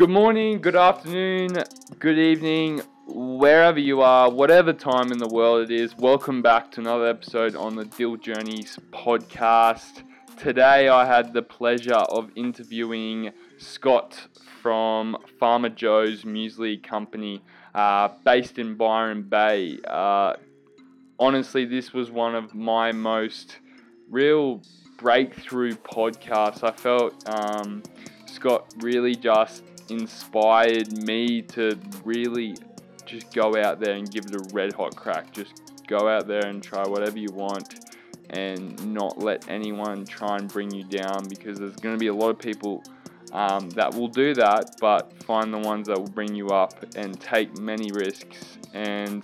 Good morning, good afternoon, good evening, wherever you are, whatever time in the world it is. Welcome back to another episode on the Dill Journeys podcast. Today I had the pleasure of interviewing Scott from Farmer Jo's Muesli Company, uh, based in Byron Bay. Uh, honestly, this was one of my most real breakthrough podcasts. I felt um, Scott really just inspired me to really just go out there and give it a red hot crack. Just go out there and try whatever you want and not let anyone try and bring you down because there's going to be a lot of people um, that will do that, but find the ones that will bring you up and take many risks. And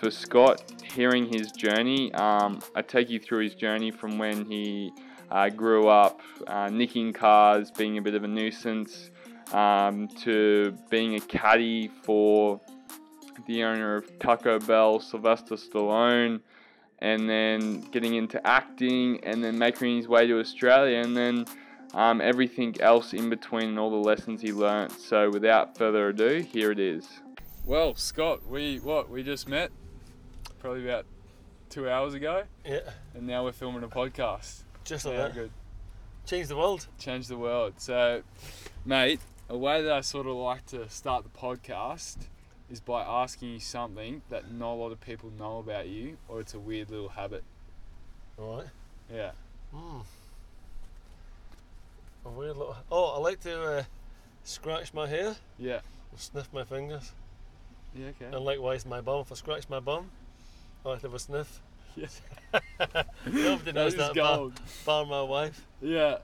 for Scott, hearing his journey, um, I take you through his journey from when he uh, grew up uh, nicking cars, being a bit of a nuisance, um, to being a caddy for the owner of Taco Bell, Sylvester Stallone, and then getting into acting, and then making his way to Australia, and then um, everything else in between, and all the lessons he learnt. So, without further ado, here it is. Well, Scott, we what we just met probably about two hours ago, Yeah, and now we're filming a podcast. just like Yeah, that. good. Change the world. change the world. So, mate, a way that I sort of like to start the podcast is by asking you something that not a lot of people know about you, or it's a weird little habit. All right. Yeah. Hmm. A weird little. Oh, I like to uh, scratch my hair, Yeah. sniff my fingers, Yeah. Okay. and likewise my bum. If I scratch my bum, I like to have a sniff. Yes. Nobody knows that, bar, bar my wife. Yeah.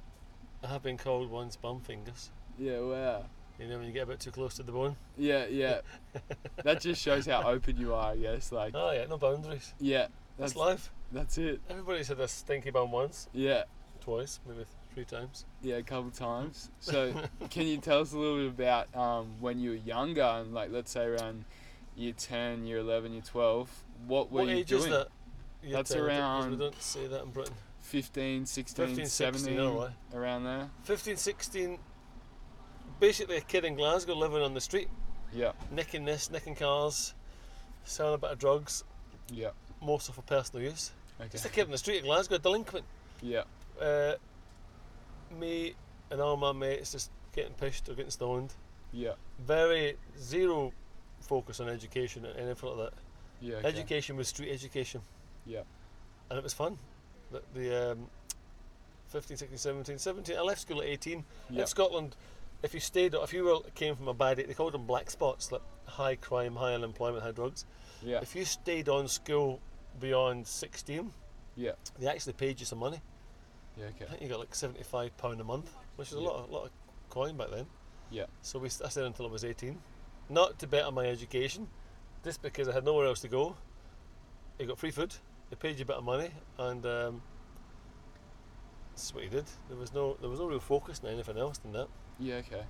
I have been called once bum fingers. Yeah. Wow. You know when you get a bit too close to the bone. Yeah. Yeah. that just shows how open you are. I guess. Like. Oh yeah, no boundaries. Yeah. That's That's life. that's it. Everybody's had a stinky bum once, Yeah. twice, maybe three times. Yeah, a couple times. So, can you tell us a little bit about um, when you were younger and, like, let's say around year 10, year 11, year 12? What were what you age doing? is that? That's 10, I don't- 'cause around- We don't say that in Britain. 15, 16, 15, 17, 16, alright. around there? 15, 16, basically a kid in Glasgow living on the street, Yeah, nicking this, nicking cars, selling a bit of drugs, yeah. most of for personal use. Just a kid in the street in Glasgow, delinquent. Yeah, Uh, me and all my mates just getting pushed or getting stoned. yeah, Very zero focus on education and anything like that. yeah. Okay. Education was street education. Yeah. And it was fun. The, the um, 15, 16, 17, 17. I left school at 18. Yeah, In Scotland, if you stayed, if you were came from a bad, they called them black spots, like high crime, high unemployment, high drugs. yeah, If you stayed on school beyond 16, yeah, they actually paid you some money. yeah. I think you got like 75 pound a month, which is a lot, of, lot of coin back then. Yeah. So we I stayed until I was 18, not to better my education, just because I had nowhere else to go. You got free food, they paid you a bit of money, and um, that's what you did. There was no, there was no real focus on anything else than that. Yeah, okay.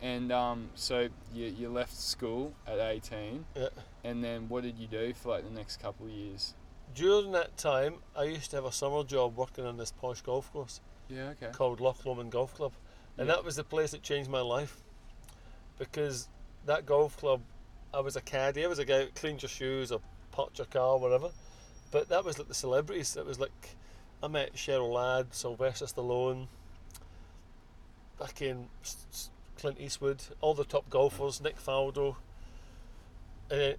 And um, so you, you left school at 18, Yeah. and then what did you do for like the next couple of years? During that time, I used to have a summer job working on this posh golf course Yeah, okay. called Loch Lomond Golf Club, and Yeah. that was the place that changed my life because that golf club, I was a caddy. I was a guy who cleaned your shoes or pot your car, whatever. But that was like the celebrities. It was like I met Cheryl Ladd, Sylvester Stallone, fucking Clint Eastwood, all the top golfers, Nick Faldo. And then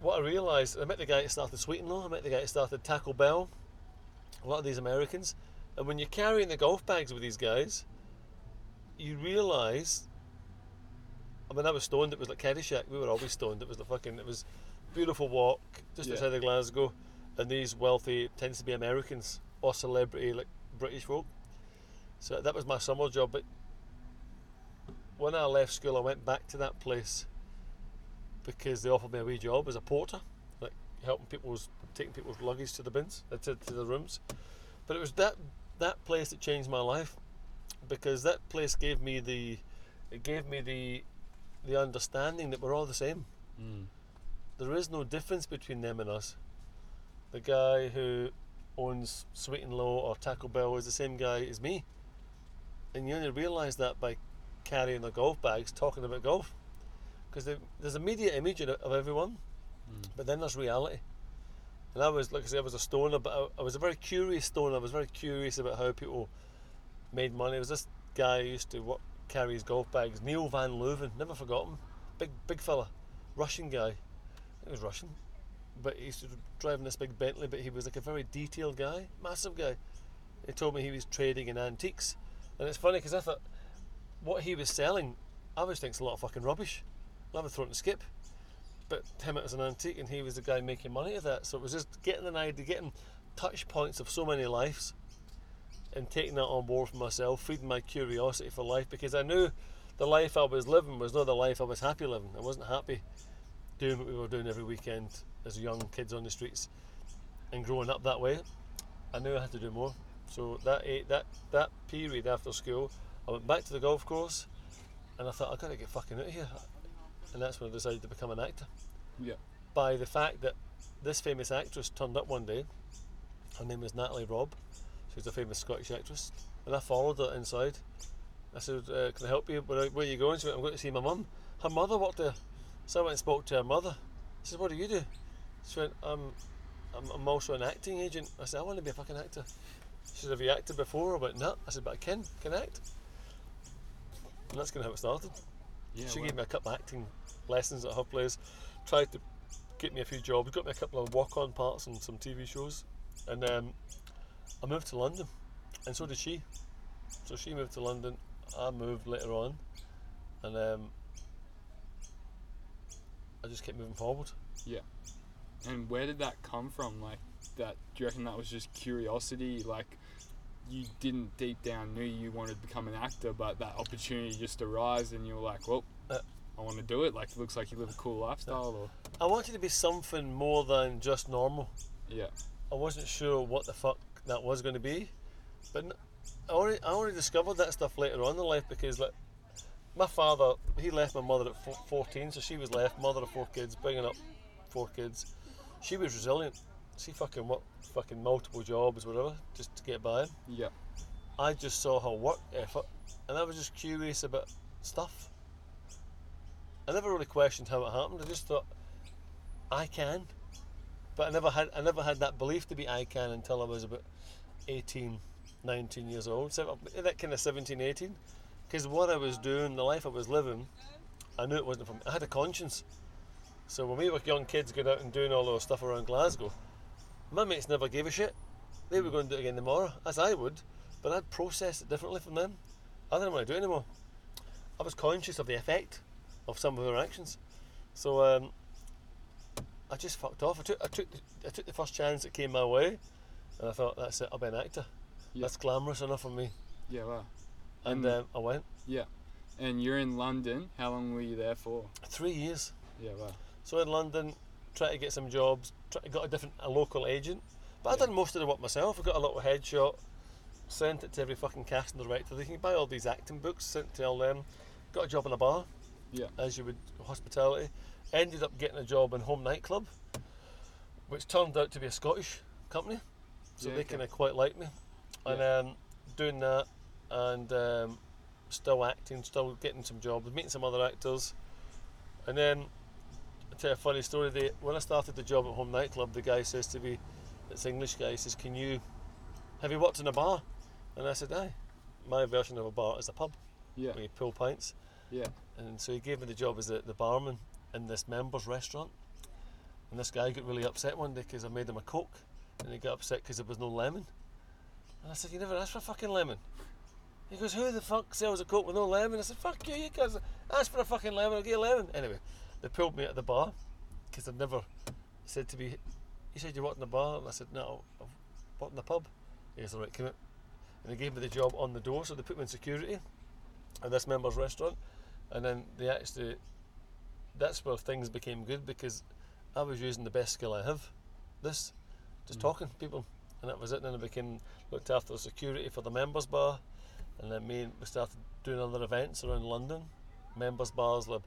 what I realised, I met the guy that started Sweet'N Low, I met the guy that started Taco Bell, a lot of these Americans. And when you're carrying the golf bags with these guys, you realise. I mean, I was stoned. It was like Caddyshack. We were always stoned. It was the fucking. It was beautiful walk just Yeah. outside of Glasgow, and these wealthy tends to be Americans or celebrity like British folk. So that was my summer job. But when I left school, I went back to that place because they offered me a wee job as a porter, like helping people's taking people's luggage to the bins, uh, to, to the rooms. But it was that that place that changed my life because that place gave me the it gave me the the understanding that we're all the same. Mm. There is no difference between them and us. The guy who owns Sweet and Low or Taco Bell is the same guy as me. And you only realise that by carrying their golf bags talking about golf. Because there's a media image of everyone, Mm. but then there's reality. And I was, like I said, I was a stoner, but I, I was a very curious stoner. I was very curious about how people made money. There was this guy who used to work, carry his golf bags, Neil Van Leuven, never forgot him. Big, big fella, Russian guy. He was Russian, but he used to drive this big Bentley, but he was like a very detailed guy, massive guy. He told me he was trading in antiques. And it's funny because I thought what he was selling, I always think it's a lot of fucking rubbish. I would throw it in the skip. But him, it was an antique, and he was the guy making money of that. So it was just getting an idea, getting touch points of so many lives, and taking that on board for myself, feeding my curiosity for life, because I knew the life I was living was not the life I was happy living. I wasn't happy doing what we were doing every weekend as young kids on the streets, and growing up that way. I knew I had to do more. So that eight, that that period after school, I went back to the golf course, and I thought I've gotta get fucking out of here, and that's when I decided to become an actor. Yeah. By the fact that this famous actress turned up one day. Her name was Natalie Robb. She was a famous Scottish actress, and I followed her inside. I said, uh, "Can I help you? Where, where are you going?" She went, "I'm going to see my mum." Her mother worked there, so I went and spoke to her mother. I said, "What do you do?" She went, "I'm, I'm, I'm also an acting agent." I said, "I want to be a fucking actor." She said, "Have you acted before?" I went, "No." I said, "But I can, can act." And that's kind of how it started. Yeah. she wow. gave me a couple of acting lessons at her place, tried to get me a few jobs, got me a couple of walk-on parts on some TV shows, and um, I moved to London, and so did she. So she moved to London, I moved later on, and um, I just kept moving forward. Yeah. And where did that come from? Like that? Do you reckon that was just curiosity? Like you didn't deep down knew you wanted to become an actor, but that opportunity just arose, and you were like, "Well, Uh, I want to do it." Like it looks like you live a cool lifestyle, or I wanted to be something more than just normal. yeah, I wasn't sure what the fuck that was going to be, but I only I only discovered that stuff later on in life because like my father he left my mother at 14, so she was left mother of four kids, bringing up four kids. She was resilient. She fucking worked fucking multiple jobs, whatever, just to get by. yeah, I just saw her work eh, effort, and I was just curious about stuff. I never really questioned how it happened. I just thought I can, but I never had I never had that belief to be I can until I was about 18, 19 years old. So eh, that kind of 17, 18. Because what I was doing, the life I was living, I knew it wasn't from. I had a conscience. So when we were young kids going out and doing all those stuff around Glasgow, my mates never gave a shit. They were going to do it again tomorrow, as I would, but I'd process it differently from them. I didn't want to do it anymore. I was conscious of the effect of some of their actions. So um, I just fucked off. I took, I took, the, I took the first chance that came my way, and I thought, that's it. I'll be an actor. Yeah. That's glamorous enough for me. yeah. Wow. And Mm. um, I went Yeah. And you're in London. How long were you there for? three years. Yeah. Wow. So in London, try to get some jobs. Try, got a different, a local agent. But I Yeah. done most of the work myself. I got a little headshot, sent it to every fucking casting director. They can buy all these acting books, sent to all them. Got a job in a bar. Yeah. As you would hospitality. Ended up getting a job in Home Nightclub, which turned out to be a Scottish company. So Yeah, they okay. kind of quite liked me. And um, doing that and um, still acting, still getting some jobs, meeting some other actors. And then, I'll tell you a funny story. They, when I started the job at Home Nightclub, the guy says to me, this English guy, he says, Can you, have you worked in a bar? And I said, Aye. My version of a bar is a pub Yeah. where you pull pints. Yeah. And so he gave me the job as the, the barman in this members restaurant. And this guy got really upset one day because I made him a Coke. And he got upset because there was no lemon. And I said, You never asked for a fucking lemon. He goes, Who the fuck sells a Coke with no lemon? I said, Fuck you, you guys ask for a fucking lemon, I'll get a lemon. Anyway, they pulled me out of the bar because I'd never said to me, You said you worked in the bar? And I said, No, I've worked in the pub. He goes, Alright, come out. And they gave me the job on the door, so they put me in security at this members restaurant. And then they actually, that's where things became good because I was using the best skill I have, this, just Mm. talking to people. And that was it. And then I became, looked after the security for the members bar. And then me and we started doing other events around London, members bars, like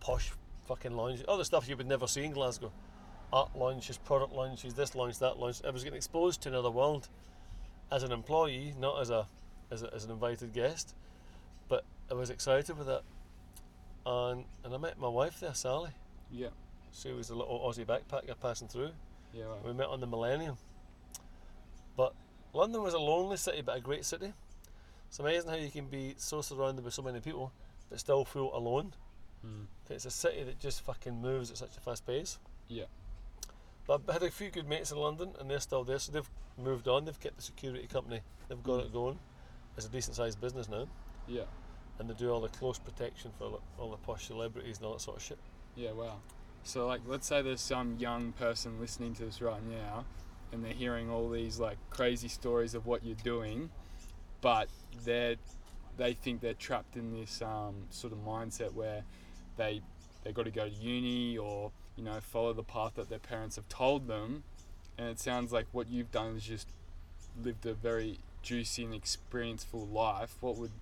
posh fucking lounges, other stuff you would never see in Glasgow. Art launches, product launches, this launch, that launch. I was getting exposed to another world as an employee, not as a as, a, as an invited guest. But I was excited with that, and and I met my wife there, Sally. Yeah. She was a little Aussie backpacker passing through. Yeah. We met on the Millennium. But London was a lonely city, but a great city. It's amazing how you can be so surrounded by so many people, but still feel alone. Mm. It's a city that just fucking moves at such a fast pace. Yeah. But I had a few good mates in London, and they're still there, so they've moved on. They've kept the security company. They've got Mm. it going. It's a decent sized business now, Yeah. and they do all the close protection for all the posh celebrities and all that sort of shit. Yeah, wow. So like let's say there's some young person listening to this right now and they're hearing all these like crazy stories of what you're doing, but they're they think they're trapped in this um, sort of mindset where they they got to go to uni or you know follow the path that their parents have told them, and it sounds like what you've done is just lived a very juicy and experienceful life. What would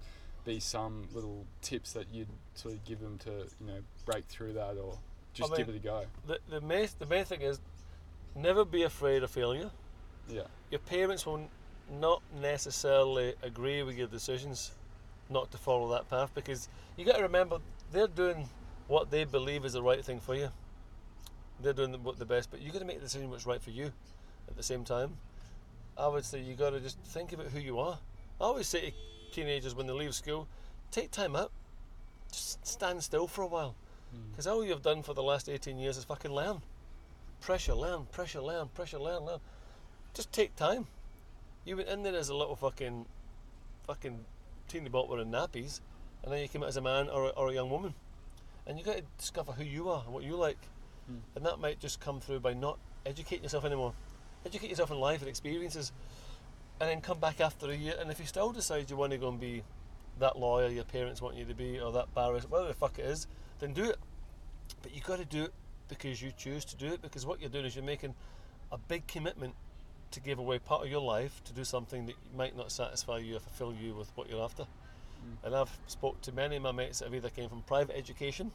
be some little tips that you'd sort of give them to you know break through that or just mean- give it a go? The the main the main thing is never be afraid of failure. Yeah. Your parents will not necessarily agree with your decisions not to follow that path because you got to remember they're doing what they believe is the right thing for you. They're doing the, the best, but you got to make the decision what's right for you at the same time. I would say you got to just think about who you are. I always say to teenagers when they leave school, take time out, just stand still for a while, Mm. because all you've done for the last 18 years is fucking learn. Pressure, learn, pressure, learn, pressure, learn, learn. Just take time. You went in there as a little fucking, fucking teeny bopper in nappies, and then you came out as a man or a, or a young woman, and you got to discover who you are and what you like, Mm. and that might just come through by not educating yourself anymore. Educate yourself in life and experiences, and then come back after a year. And if you still decide you want to go and be that lawyer your parents want you to be, or that barrister, whatever the fuck it is, then do it. But you got to do it because you choose to do it. Because what you're doing is you're making a big commitment to give away part of your life to do something that might not satisfy you or fulfill you with what you're after. Mm. And I've spoke to many of my mates that have either came from private education,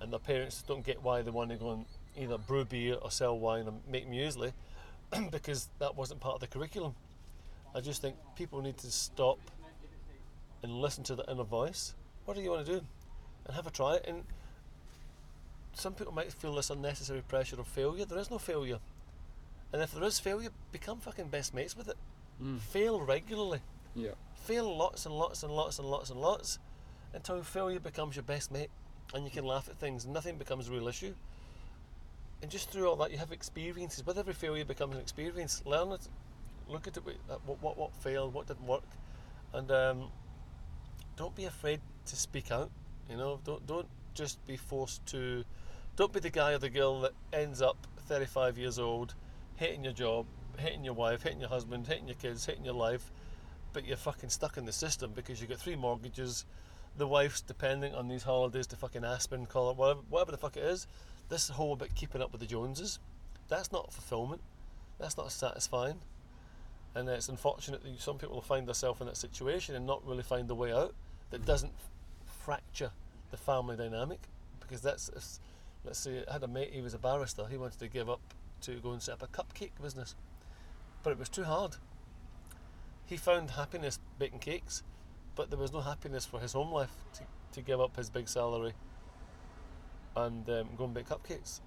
and their parents don't get why they want to go and either brew beer or sell wine and make muesli, because that wasn't part of the curriculum. I just think people need to stop and listen to the inner voice. What do you want to do? And have a try. And some people might feel this unnecessary pressure of failure. There is no failure. And if there is failure, become fucking best mates with it. Mm. Fail regularly. Yeah. Fail lots and lots and lots and lots and lots until failure becomes your best mate and you can laugh at things. Nothing becomes a real issue. And just through all that, you have experiences. With every failure becomes an experience. Learn it. Look at it. What, what, what failed, what didn't work. And um, don't be afraid to speak out. You know, don't don't just be forced to. Don't be the guy or the girl that ends up 35 years old, hating your job, hating your wife, hating your husband, hating your kids, hating your life, but you're fucking stuck in the system because you've got three mortgages, the wife's depending on these holidays to fucking Aspen, call it whatever, whatever the fuck it is. This whole about keeping up with the Joneses, that's not fulfillment. That's not satisfying. And it's unfortunate that some people will find themselves in that situation and not really find a way out that doesn't fracture the family dynamic. Because that's, let's say, I had a mate, he was a barrister, he wanted to give up to go and set up a cupcake business. But it was too hard. He found happiness baking cakes, but there was no happiness for his home life to, to give up his big salary and um, go and bake cupcakes.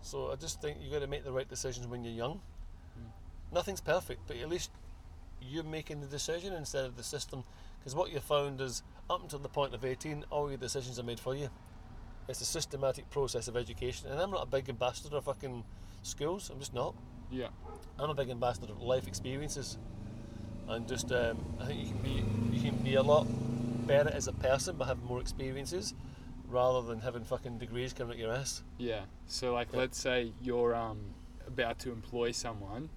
So I just think you've got to make the right decisions when you're young. Mm. Nothing's perfect, but at least you're making the decision instead of the system. Because what you found is, up until the point of 18, all your decisions are made for you. It's a systematic process of education, and I'm not a big ambassador of fucking schools. I'm just not. Yeah. I'm a big ambassador of life experiences, and just um, I think you can be you can be a lot better as a person by having more experiences, rather than having fucking degrees coming at your ass. Yeah. So like Yeah. let's say you're um about to employ someone,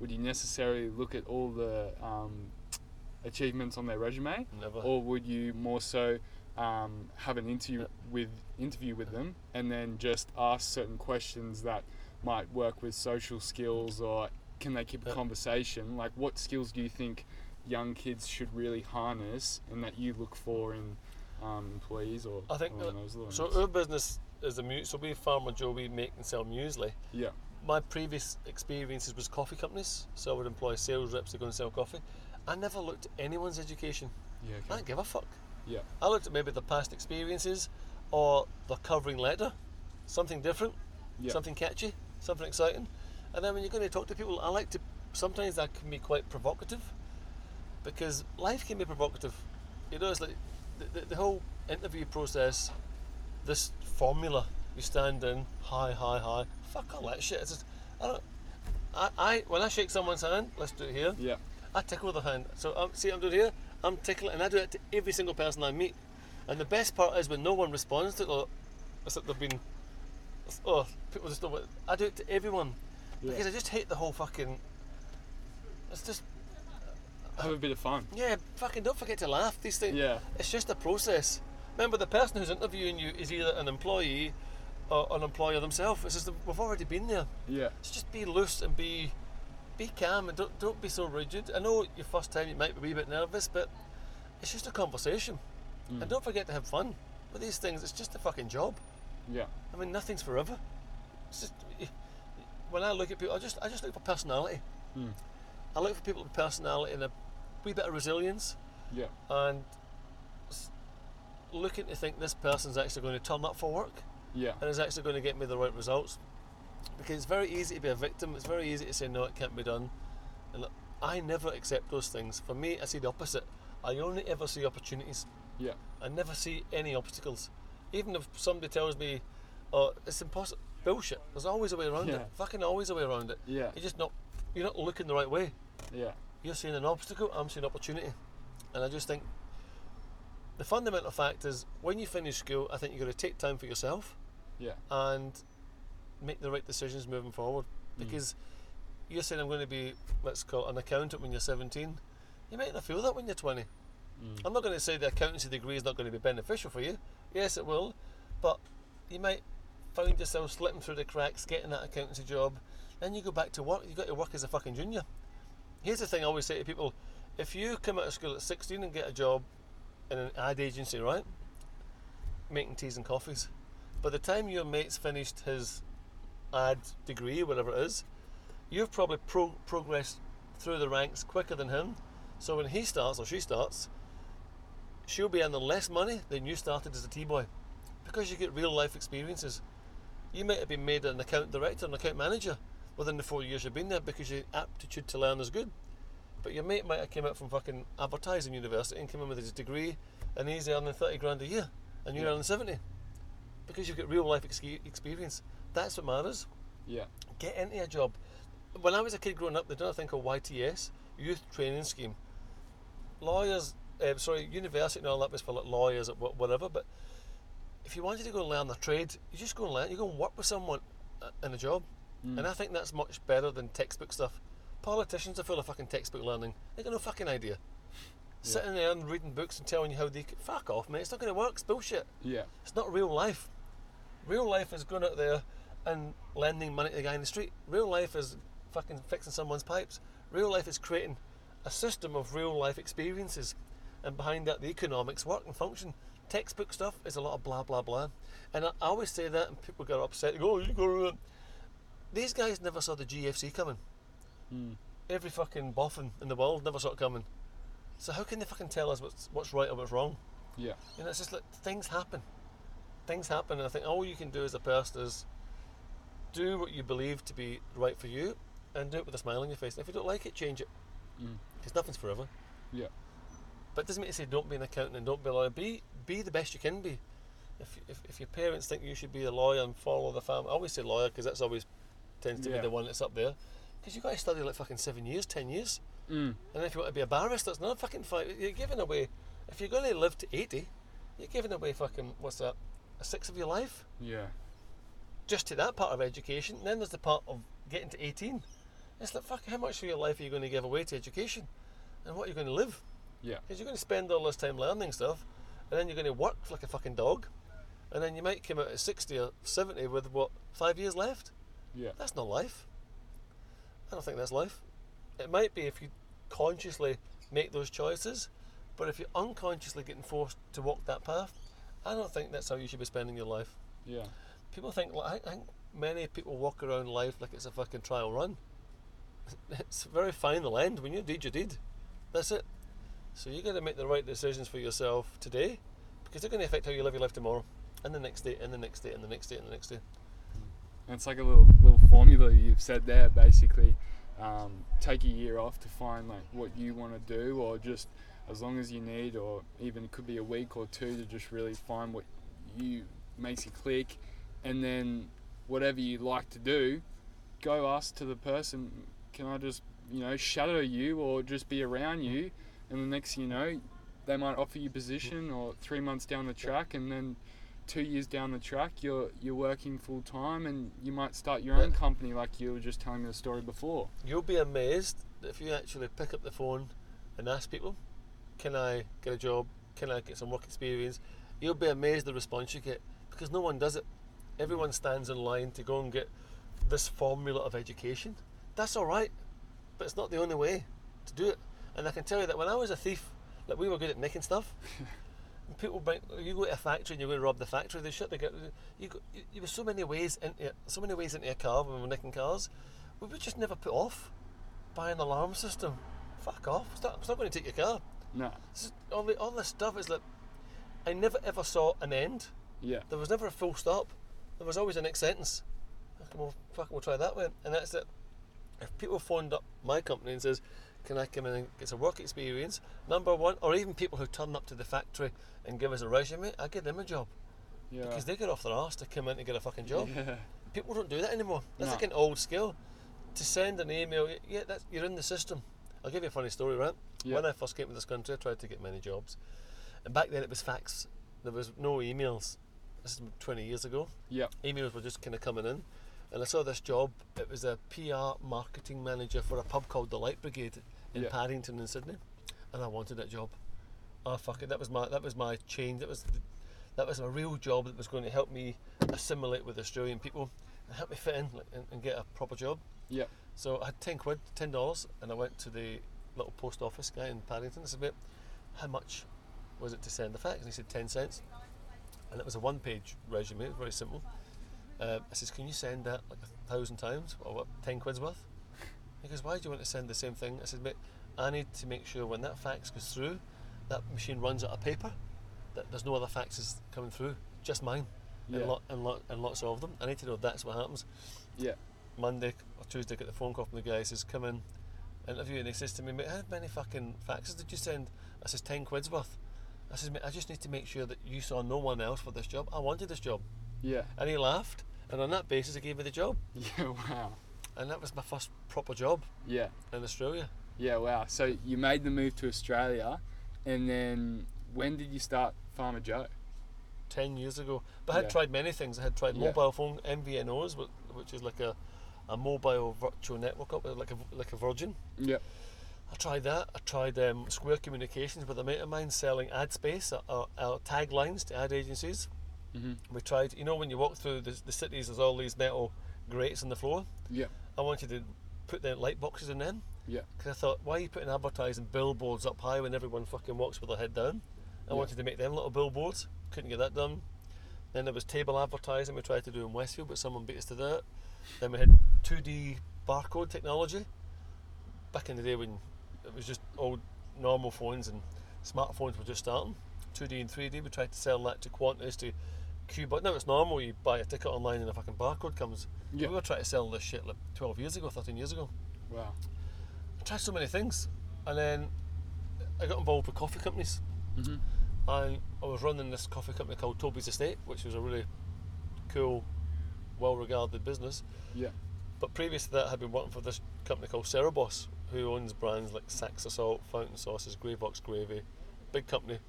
would you necessarily look at all the um, achievements on their resume, Never. or would you more so um, have an interview Yeah. with interview with them and then just ask certain questions that might work with social skills or can they keep a conversation? Like what skills do you think young kids should really harness and that you look for in um, employees or I think, uh? So our business is a mu- so we Farmer Jo we make and sell muesli. yeah. My previous experiences was coffee companies, so I would employ sales reps to go and sell coffee. I never looked at anyone's education. Yeah. I Okay. don't give a fuck. Yeah. I looked at maybe the past experiences or the covering letter, something different, Yeah. something catchy, something exciting. And then when you're going to talk to people, I like to, sometimes that can be quite provocative because life can be provocative. You know, it's like the, the, the whole interview process, this formula you stand in, hi, hi, hi, fuck all that shit. It's just, I don't, I, I, when I shake someone's hand, let's do it here. Yeah. I tickle the hand. So um, see, what I'm doing here. I'm tickling, and I do it to every single person I meet. And the best part is when no one responds to it. Or it's like they've been. Oh, people just don't. I do it to everyone Yeah. because I just hate the whole fucking. It's just Have a bit of fun. yeah, fucking don't forget to laugh. These things. Yeah. It's just a process. Remember, the person who's interviewing you is either an employee or an employer themselves. It's just that we've already been there. Yeah. So just be loose and be be calm and don't don't be so rigid. I know your first time you might be a bit nervous, but it's just a conversation. Mm. And don't forget to have fun with these things. It's just a fucking job. Yeah. I mean, nothing's forever. It's just when I look at people, I just I just look for personality. Mm. I look for people with personality and a wee bit of resilience, Yeah. and looking to think this person's actually going to turn up for work Yeah. and is actually going to get me the right results. Because it's very easy to be a victim. It's very easy to say no, it can't be done. And look, I never accept those things. For me, I see the opposite. I only ever see opportunities. Yeah. I never see any obstacles. Even if somebody tells me, "Oh, it's impossible," bullshit. There's always a way around Yeah. it. Fucking always a way around it. Yeah. You're just not. You're not looking the right way. Yeah. You're seeing an obstacle. I'm seeing opportunity. And I just think the fundamental fact is when you finish school, I think you've got to take time for yourself Yeah. and make the right decisions moving forward. Because you're saying I'm going to be, let's call it an accountant when you're 17. You might not feel that when you're 20. Mm. I'm not going to say the accountancy degree is not going to be beneficial for you. Yes, it will, but you might find yourself slipping through the cracks, getting that accountancy job. Then you go back to work. You got to work as a fucking junior. Here's the thing I always say to people: if you come out of school at 16 and get a job in an ad agency, right, making teas and coffees, by the time your mate's finished his ad degree, whatever it is, you've probably pro- progressed through the ranks quicker than him. So when he starts or she starts, she'll be earning less money than you started as a T boy because you get real life experiences. You might have been made an account director, an account manager within the four years you've been there because your aptitude to learn is good. But your mate might have came out from fucking advertising university and came in with his degree and he's earning 30 grand a year and you're Yeah. earning 70 because you've got real life ex- experience. That's what matters. Yeah. Get into a job. When I was a kid growing up, they did a thing called YTS, Youth Training Scheme. Lawyers, uh, sorry, university and all that was for like lawyers or whatever. But if you wanted to go and learn the trade, you just go and learn. You go and work with someone uh, in a job, Mm. and I think that's much better than textbook stuff. Politicians are full of fucking textbook learning. They got no fucking idea. Sitting there and reading books and telling you how they fuck off, mate. It's not going to work. It's bullshit. Yeah. It's not real life. Real life is going out there and lending money to the guy in the street. Real life is fucking fixing someone's pipes. Real life is creating a system of real life experiences. And behind that, the economics work and function. Textbook stuff is a lot of blah, blah, blah. And I, always say that, and people get upset. They go, oh, you go. uh," These guys never saw the GFC coming. Mm. Every fucking boffin in the world never saw it coming. So how can they fucking tell us what's, what's right or what's wrong? Yeah. You know, it's just like things happen. Things happen, and I think all you can do as a person is do what you believe to be right for you, and do it with a smile on your face. If you don't like it, change it. Mm. Because nothing's forever. Yeah. But it doesn't mean to say don't be an accountant and don't be a lawyer. Be be the best you can be. If, if, if your parents think you should be a lawyer and follow the family, I always say lawyer because that's always tends to Yeah. be the one that's up there. Because you've got to study like fucking seven years, ten years. Mm. And then if you want to be a barrister, it's another fucking five. You're giving away. If you're going to live to eighty, you're giving away fucking what's that? A sixth of your life Yeah. just to that part of education. Then there's the part of getting to eighteen. It's like fuck. How much of your life are you going to give away to education, and what are you going to live? Yeah. Because you're going to spend all this time learning stuff, and then you're going to work like a fucking dog, and then you might come out at sixty or seventy with what five years left. Yeah. That's not life. I don't think that's life. It might be if you consciously make those choices, but if you're unconsciously getting forced to walk that path, I don't think that's how you should be spending your life. Yeah. People think, like, I think many people walk around life like it's a fucking trial run. It's very final end. When you did, you did. That's it. So you got to make the right decisions for yourself today, because they're going to affect how you live your life tomorrow, and the next day, and the next day, and the next day, and the next day. It's like a little little formula you've said there. Basically, um, take a year off to find like what you want to do, or just as long as you need, or even it could be a week or two to just really find what you makes you click, and then whatever you like to do, go ask to the person, can I just you know shadow you or just be around you, and the next thing you know, they might offer you a position, or three months down the track, and then two years down the track, you're you're working full time, and you might start your own company, like you were just telling me the story before. You'll be amazed that if you actually pick up the phone and ask people, "Can I get a job? Can I get some work experience?" You'll be amazed the response you get because no one does it. Everyone stands in line to go and get this formula of education. That's all right, but it's not the only way to do it. And I can tell you that when I was a thief, like we were good at nicking stuff. People bring you go to a factory and you're going to rob the factory. They shut the get you. Go, you there were so many ways into so many ways into a car when we were nicking cars. We would just never put off buy an alarm system. Fuck off. It's not, it's not going to take your car. No, is, all, the, all this stuff is like, I never ever saw an end. yeah, There was never a full stop. There was always a next sentence. Well, fuck, we'll try that way. And that's it. If people phoned up my company and says, can I come in and get some work experience? Number one, or even people who turn up to the factory and give us a resume, I give them a job. yeah, Because they get off their arse to come in and get a fucking job. yeah, People don't do that anymore. That's No. like an old skill. To send an email, yeah, that's, you're in the system. I'll give you a funny story, right? Yeah. When I first came to this country, I tried to get many jobs, and back then it was fax. There was no emails. This is 20 years ago. yeah, Emails were just kind of coming in, and I saw this job. It was a PR marketing manager for a pub called the Light Brigade in Yeah. Paddington in Sydney, and I wanted that job. Oh fuck it, that was my that was my change. That was the, that was a real job that was going to help me assimilate with Australian people and help me fit in like, and, and get a proper job. yeah, So I had ten quid, ten dollars, and I went to the little post office guy in Paddington. I said, "Mate, how much was it to send the fax?" And he said ten cents, and it was a one-page resume, very simple. Uh, I says, "Can you send that like a thousand times, or what, ten quid's worth?" He goes, "Why do you want to send the same thing?" I said, "Mate, I need to make sure when that fax goes through, that machine runs out of paper, that there's no other faxes coming through, just mine, yeah, and, lot, and, lot, and lots of them. I need to know that's what happens." yeah, Monday or Tuesday, I get the phone call from the guy. He says, "Come in, interview." And he says to me, "Mate, how many fucking faxes did you send?" I says, 10 quid's worth." I says, "Mate, I just need to make sure that you saw no one else for this job. I wanted this job." yeah, And he laughed, and on that basis, he gave me the job. yeah. Wow. And that was my first proper job Yeah, in Australia. yeah. Wow. So you made the move to Australia, and then when did you start Farmer Jo? 10 years ago. But I had Yeah. tried many things. I had tried Yeah. mobile phone MVNOs, wh- which is like a, a mobile virtual network, up like a, like a Virgin. Yeah, I tried that. I tried um, Square Communications with a mate of mine selling ad space, uh, uh, uh, taglines to ad agencies. Mhm. We tried, you know, when you walk through the, the cities, there's all these metal grates on the floor. yeah, I wanted to put the light boxes in them yeah, because I thought, why are you putting advertising billboards up high when everyone fucking walks with their head down? I Yeah. wanted to make them little billboards. Couldn't get that done. Then there was table advertising we tried to do in Westfield, but someone beat us to that. Then we had 2D barcode technology. Back in the day when it was just old normal phones and smartphones were just starting. 2D and 3D, we tried to sell that to Qantas, to Cuba. Now it's normal, you buy a ticket online and a fucking barcode comes. Yeah. We were trying to sell this shit like 12 years ago, 13 years ago. wow. I tried so many things, and then I got involved with coffee companies. Mhm. And I was running this coffee company called Toby's Estate, which was a really cool, well-regarded business. Yeah, But previous to that, I had been working for this company called Cerebos, who owns brands like Saxa Salt, Fountain Sauces, Gravox Gravy, big company.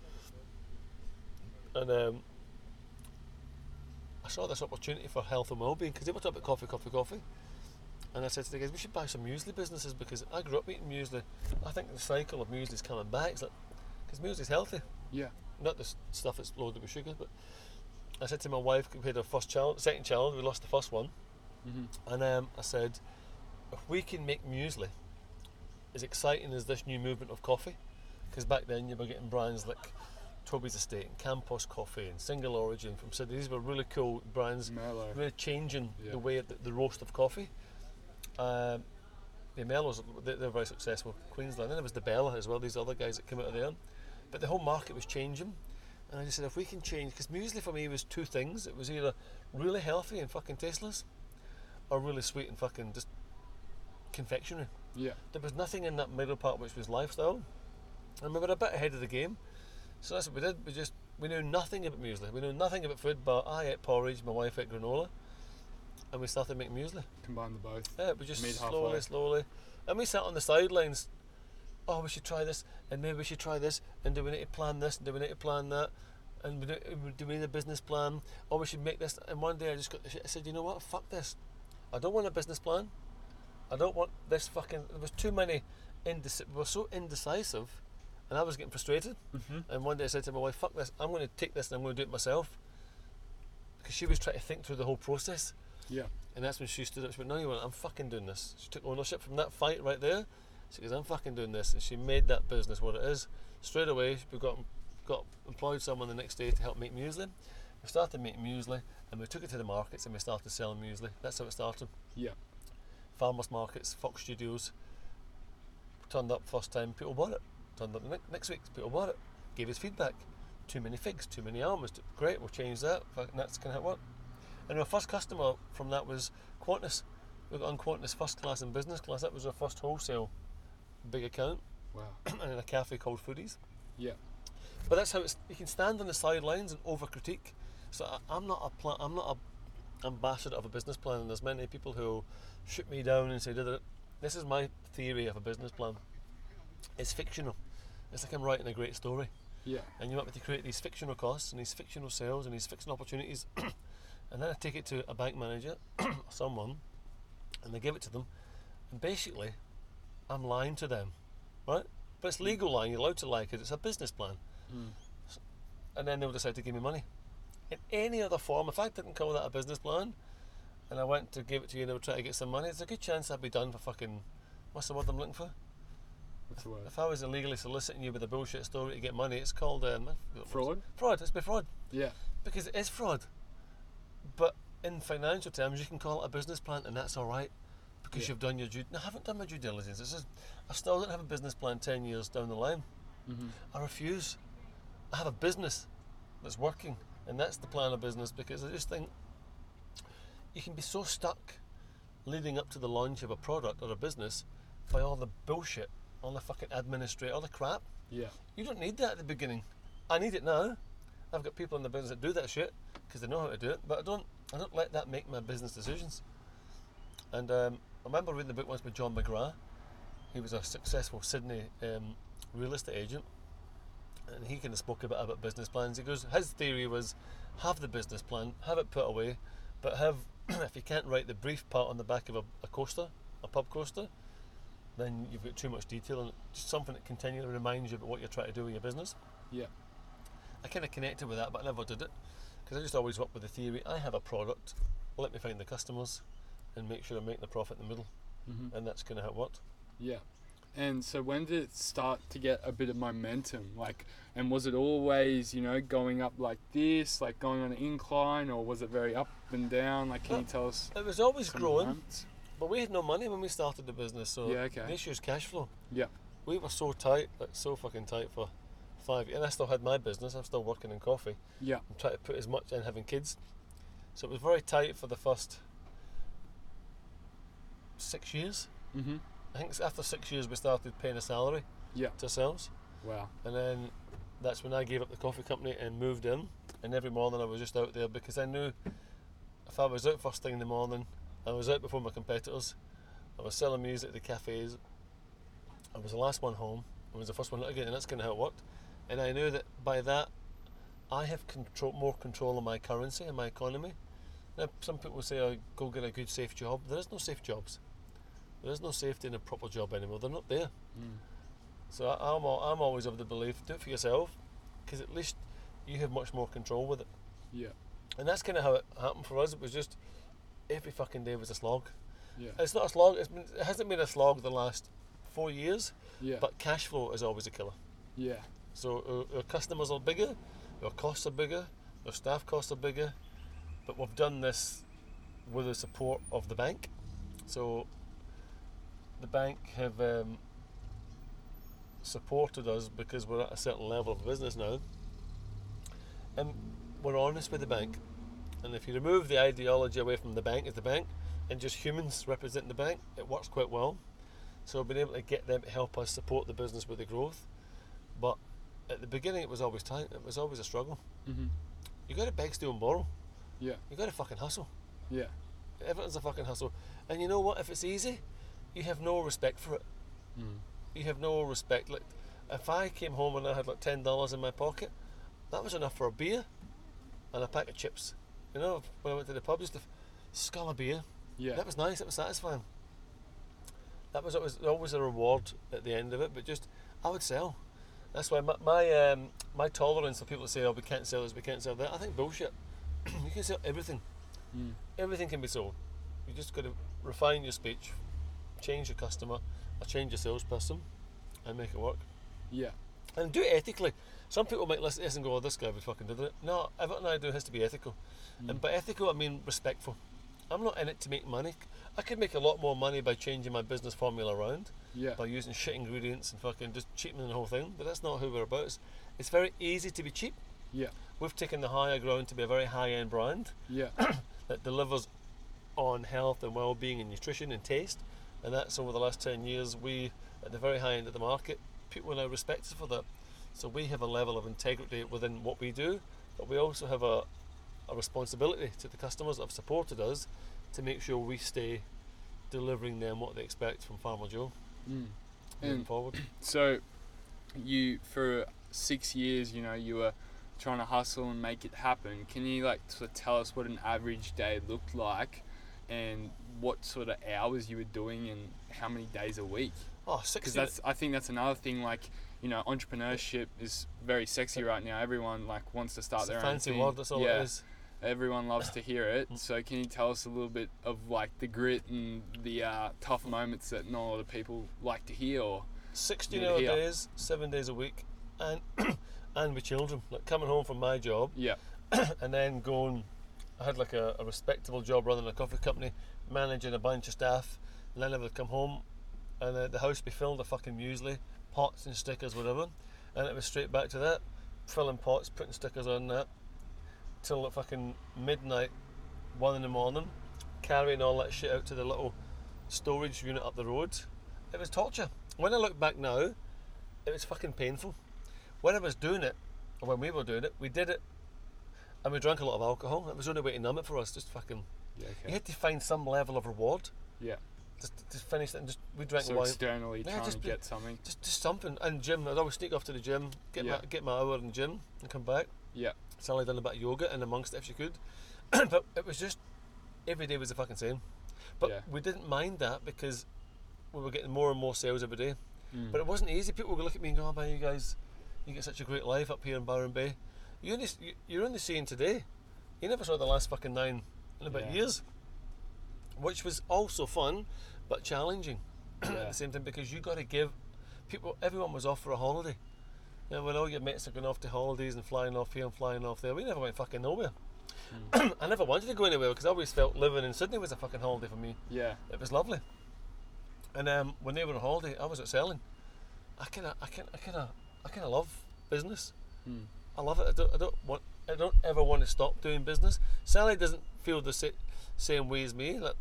And um, I saw this opportunity for health and well-being because they were talking about coffee, coffee, coffee. And I said to the guys, we should buy some muesli businesses because I grew up eating muesli. I think the cycle of muesli is coming back. It's like because muesli is healthy, yeah, not the stuff that's loaded with sugar. But I said to my wife, we had our first child, second child, we lost the first one. Mhm. And um, I said, if we can make muesli as exciting as this new movement of coffee, because back then you were getting brands like Toby's Estate and Campos Coffee and Single Origin from Sydney. These were really cool brands, Merlo. really changing Yeah. the way the, the roast of coffee. Um, the Mellows, they, they're very successful. Queensland, then there was the Bella as well. These other guys that came out of there, but the whole market was changing. And I just said, if we can change, because muesli for me was two things. It was either really healthy and fucking tasteless, or really sweet and fucking just confectionery. Yeah. There was nothing in that middle part which was lifestyle. And we were a bit ahead of the game. So that's what we did. We just we knew nothing about muesli. We knew nothing about food, but I ate porridge, my wife ate granola, and we started making muesli. Combine the both. Yeah, we just Meet slowly, halfway. slowly. And we sat on the sidelines. Oh, we should try this, and maybe we should try this, and do we need to plan this, and do we need to plan that, and we do, do we need a business plan? Or we should make this. And one day I just got. I said, you know what? Fuck this. I don't want a business plan. I don't want this fucking. There was too many. Indec- we were so indecisive, and I was getting frustrated. Mm-hmm. And one day I said to my wife, "Fuck this! I'm going to take this and I'm going to do it myself." Because she was trying to think through the whole process. Yeah. And that's when she stood up. She went, "No, you won't. I'm fucking doing this." She took ownership from that fight right there. She goes, "I'm fucking doing this," and she made that business what it is. Straight away, we got got employed someone the next day to help make muesli. We started making muesli, and we took it to the markets, and we started selling muesli. That's how it started. Yeah. Farmers markets, Fox Studios. Turned up first time, people bought it. Turned up next week, people bought it. Gave us feedback. Too many figs, too many almonds. Great, we'll change that. And that's kind of how it worked. And our first customer from that was Qantas. We got on Qantas first class and business class. That was our first wholesale big account, Wow. and in a cafe called Foodies. Yeah. But that's how it's. You can stand on the sidelines and over critique. So I, I'm not a pla- I'm not a ambassador of a business plan. And there's many people who shoot me down and say, "Did? This is my theory of a business plan. It's fictional. It's like I'm writing a great story, Yeah. and you want me to create these fictional costs and these fictional sales and these fictional opportunities, and then I take it to a bank manager, someone, and they give it to them, and basically, I'm lying to them, right? But it's legal lying. You're allowed to lie because it's a business plan Mm. and then they'll decide to give me money. In any other form, if I didn't call that a business plan, and I went to give it to you and they were trying to get some money, there's a good chance I'd be done for fucking. What's the word I'm looking for? What's the word? If I was illegally soliciting you with a bullshit story to get money, it's called um, Fraud. Fraud. It's be fraud Yeah. because it is fraud. But in financial terms, you can call it a business plan, and that's all right because Yeah. you've done your due. No, I haven't done my due diligence. This is, I still don't have a business plan ten years down the line. Mm-hmm. I refuse. I have a business that's working, and that's the plan of business because I just think you can be so stuck leading up to the launch of a product or a business by all the bullshit, all the fucking administrative, all the crap. Yeah. You don't need that at the beginning. I need it now. I've got people in the business that do that shit because they know how to do it, but I don't. I don't let that make my business decisions. And um, I remember reading the book once by John McGrath. He was a successful Sydney um, real estate agent, and he kind of spoke about about business plans. He goes, his theory was, have the business plan, have it put away, but have if you can't write the brief part on the back of a, a coaster, a pub coaster, then you've got too much detail and just something that continually reminds you about what you're trying to do with your business. Yeah. I kind of connected with that, but I never did it because I just always worked with the theory. I have a product, let me find the customers, and make sure I'm making the profit in the middle, Mm-hmm. and that's kind of how it worked. Yeah. And so when did it start to get a bit of momentum? Like, and was it always, you know, going up like this, like going on an incline, or was it very up and down? Like, can you tell us? It was always growing, moments? But we had no money when we started the business, so Yeah, okay. the issue is cash flow. Yeah. We were so tight, like so fucking tight for five years, and I still had my business. I'm still working in coffee. Yeah. I'm trying to put as much in having kids, so it was very tight for the first six years. Mm-hmm. I think after six years we started paying a salary Yeah. to ourselves. Wow. And then that's when I gave up the coffee company and moved in. And every morning I was just out there because I knew if I was out first thing in the morning, I was out before my competitors. I was selling music at the cafes. I was the last one home. I was the first one out again, and that's kind of how it worked. And I knew that by that, I have control, more control of my currency and my economy. Now, some people say, oh, go get a good, safe job. There is no safe jobs. There is no safety in a proper job anymore. They're not there. Mm. So I, I'm, al- I'm always of the belief, do it for yourself, because at least you have much more control with it. Yeah. And that's kind of how it happened for us. It was just every fucking day was a slog. Yeah. It's not a slog. It's been, it hasn't been a slog the last four years, Yeah. but cash flow is always a killer. yeah. So our, our customers are bigger, our costs are bigger, our staff costs are bigger, but we've done this with the support of the bank. So the bank have um, supported us because we're at a certain level of business now, and we're honest with the bank. And if you remove the ideology away from the bank as the bank, and just humans representing the bank, it works quite well. So we've been able to get them to help us support the business with the growth. But at the beginning, it was always tight. It was always a struggle. Mm-hmm. You got to beg, steal, and borrow. Yeah. You got to fucking hustle. Yeah. Everything's a fucking hustle. And you know what? If it's easy, you have no respect for it. Mm. You have no respect. Like, if I came home and I had like ten dollars in my pocket, that was enough for a beer and a pack of chips. You know, when I went to the pub, just a skull of beer. Yeah. That was nice. That was satisfying. That was always always a reward at the end of it. But just, I would sell. That's why my my, um, my tolerance for people to say, "Oh, we can't sell this, we can't sell that." I think bullshit. you can sell everything. Mm. Everything can be sold. You just got to refine your speech, change your customer, or change your salesperson, and make it work. Yeah. And do it ethically. Some people might listen to this and go, "Oh, this guy would fucking did it." No, everything I do has to be ethical. Hmm. And by ethical, I mean respectful. I'm not in it to make money. I could make a lot more money by changing my business formula around, Yeah. by using shit ingredients and fucking just cheapening the whole thing. But that's not who we're about. It's, it's very easy to be cheap. Yeah. We've taken the higher ground to be a very high-end brand Yeah. that delivers on health and well-being and nutrition and taste. And that's over the last 10 years, we, at the very high end of the market, people are now respect us for that. So we have a level of integrity within what we do, but we also have a, a responsibility to the customers that have supported us to make sure we stay delivering them what they expect from Farmer Jo Mm. moving And forward. so, you for six years, you know, you were trying to hustle and make it happen. Can you like sort of tell us what an average day looked like, and what sort of hours you were doing, and how many days a week? Oh, Because that's I think that's another thing. Like you know, entrepreneurship is very sexy right now. Everyone like wants to start it's their fancy own thing. word, that's all yeah, it is. everyone loves to hear it. Mm. So can you tell us a little bit of like the grit and the uh, tough moments that not a lot of people like to hear? Or Sixteen hour hear. days, seven days a week, and and with children. Like coming home from my job, yeah, and then going. I had like a, a respectable job running a coffee company, managing a bunch of staff, and then I would come home, and uh, the house be filled with fucking muesli, pots and stickers, whatever, and it was straight back to that, filling pots, putting stickers on that, till fucking midnight, one in the morning, carrying all that shit out to the little storage unit up the road. It was torture. When I look back now, it was fucking painful. When I was doing it, or when we were doing it, we did it and we drank a lot of alcohol. It was the only way to numb it for us. Just fucking, yeah, you had to find some level of reward. yeah. Just to finish it and just we drank So wine. externally Yeah, trying just to get something. Just, just something. And gym, I'd always sneak off to the gym, get Yeah. my get my hour in the gym, and come back. Yeah, Sally done a bit of yoga and amongst it if she could, but it was just every day was the fucking same. But Yeah. we didn't mind that because we were getting more and more sales every day. Mm. But it wasn't easy. People would look at me and go, "Oh, man, you guys, you get such a great life up here in Byron Bay. You're only, you- you're only seeing today. You never saw the last fucking nine in about Yeah. years." Which was also fun, but challenging at the same time because you got to give people. Everyone was off for a holiday. You know, when all your mates are going off to holidays and flying off here and flying off there, we never went fucking nowhere. I never wanted to go anywhere because I always felt living in Sydney was a fucking holiday for me. yeah, It was lovely. And um, when they were on holiday, I was at selling. I kind of, I kind, I kind of, I kind of love business. Mm. I love it. I don't, I don't want, I don't ever want to stop doing business. Sally doesn't feel the sa- same way as me. Like,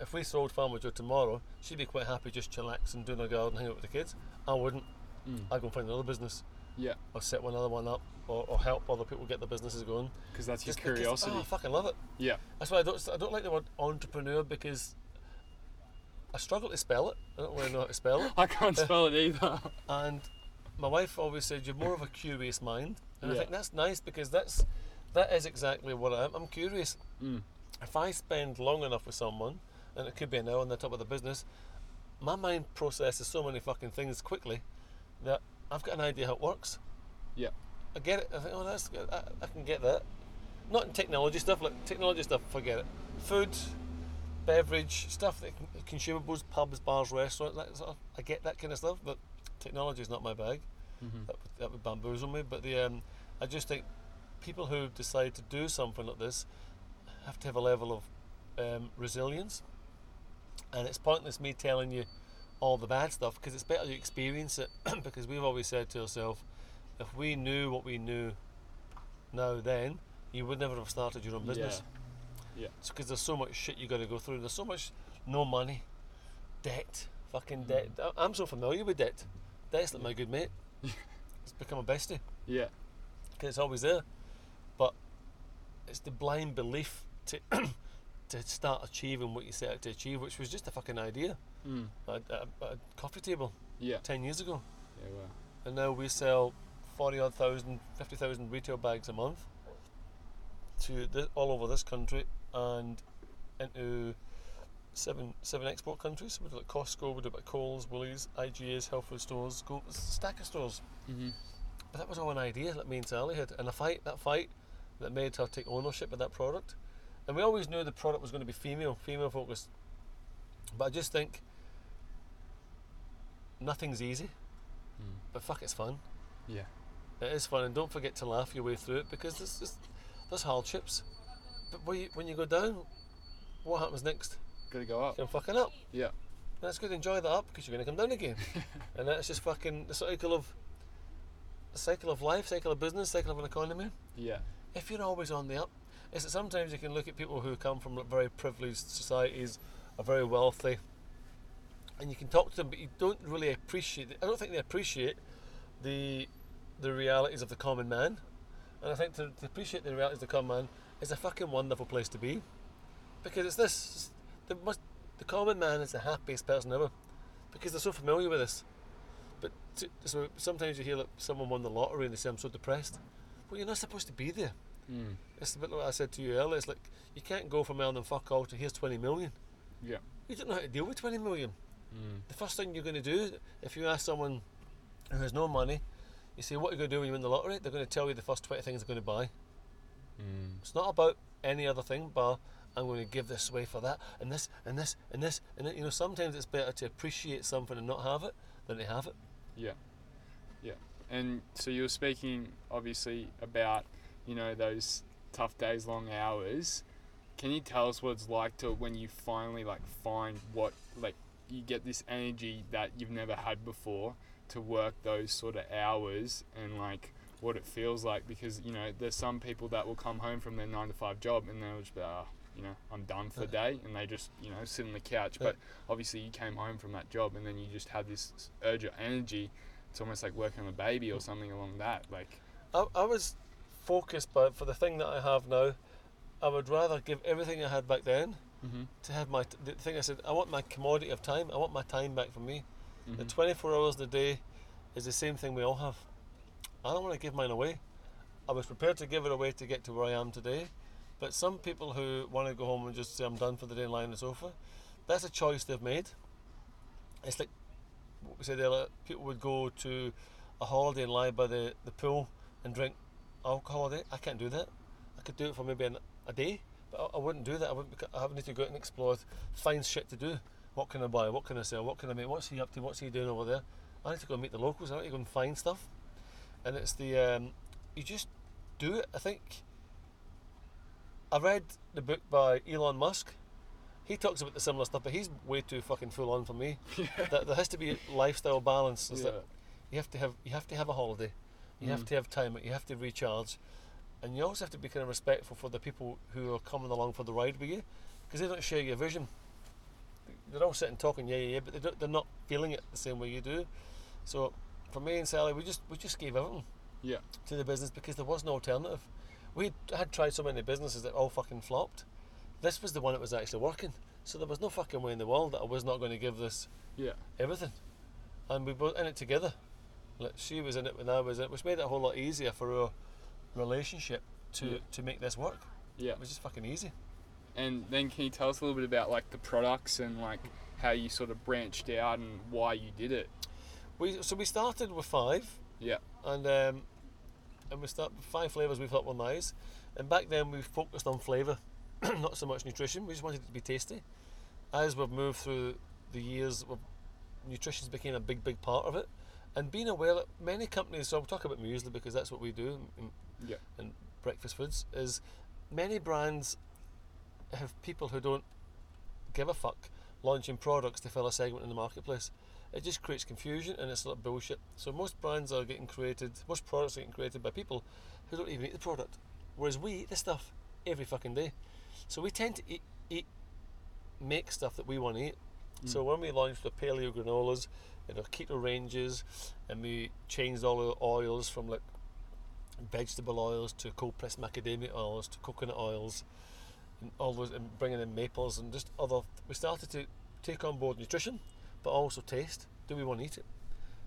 if we sold Farmer Jo tomorrow, she'd be quite happy just chillaxing, doing her garden, hanging out with the kids. I wouldn't. Mm. I'd go and find another business, yeah. or set one other one up, or, or help other people get their businesses going. Because that's your Just because- curiosity. oh, I fucking love it. yeah, That's why I don't. I don't like the word entrepreneur because I struggle to spell it. I don't really know how to spell it. I can't spell it either. And my wife always said you're more of a curious mind, and I think that's nice because that's that is exactly what I am. I'm curious. Mm. If I spend long enough with someone, and it could be an hour on the top of the business, my mind processes so many fucking things quickly that I've got an idea how it works. Yeah. I get it. I think, oh, that's good. I, I can get that. Not in technology stuff. Like technology stuff, forget it. Food, beverage stuff, that consumables, pubs, bars, restaurants. That sort of, I get that kind of stuff, but technology is not my bag. Mhm. That would, that would bamboozle me. But the um, I just think people who decide to do something like this have to have a level of um, resilience. And it's pointless me telling you all the bad stuff because it's better you experience it because we've always said to ourselves if we knew what we knew now then you would never have started your own business. Yeah. because there's so much shit you got to go through there's so much no money debt fucking debt. Mm. I- I'm so familiar with debt. Debt's like my good mate. It's become a bestie. Yeah. because it's always there. But it's the blind belief to to start achieving what you set out to achieve, which was just a fucking idea Mm. at, at, at a coffee table Yeah. ten years ago, Yeah. And now we sell forty odd thousand, fifty thousand retail bags a month to this, all over this country and into seven seven export countries. We do like Costco, we do about Coles, Woolies, IGA's, health food stores, a stack of stores. Mm-hmm. But that was all an idea that me and Sally had, and a fight, that fight that made her take ownership of that product. And we always knew the product was going to be female, female focused. But I just think nothing's easy, Mm. but fuck, it's fun. Yeah. It is fun, and don't forget to laugh your way through it because there's just, there's hardships. But when you, when you go down, what happens next? Got to go up. You're fucking up. Yeah. That's good. Enjoy that up because you're going to come down again, and that's just fucking the cycle of the cycle of life, cycle of business, cycle of an economy. Yeah. if you're always on the up, is that sometimes you can look at people who come from very privileged societies, are very wealthy, and you can talk to them, but you don't really appreciate. I don't think they appreciate the the realities of the common man, and I think to, to appreciate the realities of the common man is a fucking wonderful place to be, because it's this. The must, the common man is the happiest person ever, because they're so familiar with this. But to, so sometimes you hear like someone won the lottery and they say I'm so depressed. Well, you're not supposed to be there. Mm. It's a bit like I said to you earlier. It's like you can't go from earning fuck all to here's 20 million. Yeah. You don't know how to deal with 20 million. Mm. The first thing you're going to do, if you ask someone who has no money, you say, What are you going to do when you win the lottery? They're going to tell you the first 20 things they're going to buy. Mm. It's not about any other thing, but I'm going to give this away for that, and this, and this, and this. And then, you know, sometimes it's better to appreciate something and not have it than to have it. Yeah. Yeah. And so you were speaking obviously about, you know, those tough days, long hours. Can you tell us what it's like to when you finally like find what like you get this energy that you've never had before to work those sort of hours and like what it feels like? Because you know there's some people that will come home from their nine to five job and they'll just be ah, you know I'm done for the day and they just you know sit on the couch. But obviously you came home from that job and then you just had this urge of energy it's almost like working on a baby or something along that like I, I was focused, but for the thing that I have now, I would rather give everything I had back then mm-hmm. to have my t- the thing I said. I want my commodity of time. I want my time back for me. The Mhm. 24 hours in a day is the same thing we all have. I don't want to give mine away. I was prepared to give it away to get to where I am today, but some people who want to go home and just say I'm done for the day and lie on the sofa, that's a choice they've made. It's like what we said earlier. People would go to a holiday and lie by the, the pool and drink alcohol all day. I can't do that. I could do it for maybe an, a day, but I, I wouldn't do that. I wouldn't. I would need to go out and explore, find shit to do. What can I buy? What can I sell? What can I make? What's he up to? What's he doing over there? I need to go and meet the locals. I need to go and find stuff. And it's the um, you just do it. I think I read the book by Elon Musk. He talks about the similar stuff, but he's way too fucking full on for me. That there has to be lifestyle balance. Yeah. you have to have you have to have a holiday. You have Mm. to have time. You have to recharge, and you also have to be kind of respectful for the people who are coming along for the ride with you, because they don't share your vision. They're all sitting talking, yeah, yeah, yeah, but they don't, they're not feeling it the same way you do. So, for me and Sally, we just we just gave everything Yeah. to the business because there was no alternative. We had tried so many businesses that all fucking flopped. This was the one that was actually working. So there was no fucking way in the world that I was not going to give this Yeah. everything. And we were in it together. Like she was in it when I was in it, which made it a whole lot easier for our relationship to, Yeah. to make this work. Yeah. It was just fucking easy. And then can you tell us a little bit about like the products and like how you sort of branched out and why you did it? We so we started with five. Yeah. And um, and we start with five flavours we thought were nice. And back then we focused on flavour, not so much nutrition. We just wanted it to be tasty. As we've moved through the years, nutrition's became a big, big part of it. And being aware that many companies, so I'll talk about muesli because that's what we do in, Yeah. in breakfast foods, is many brands have people who don't give a fuck launching products to fill a segment in the marketplace. it just creates confusion and it's a lot of bullshit. So most brands are getting created, most products are getting created by people who don't even eat the product, whereas we eat this stuff every fucking day. So we tend to eat, eat make stuff that we want to eat. So hmm. when we launched the paleo granolas and our keto ranges, and we changed all the oils from like vegetable oils to cold pressed macadamia oils to coconut oils, and all those, and bringing in maples and just other. We started to take on board nutrition, but also taste. Do we want to eat it?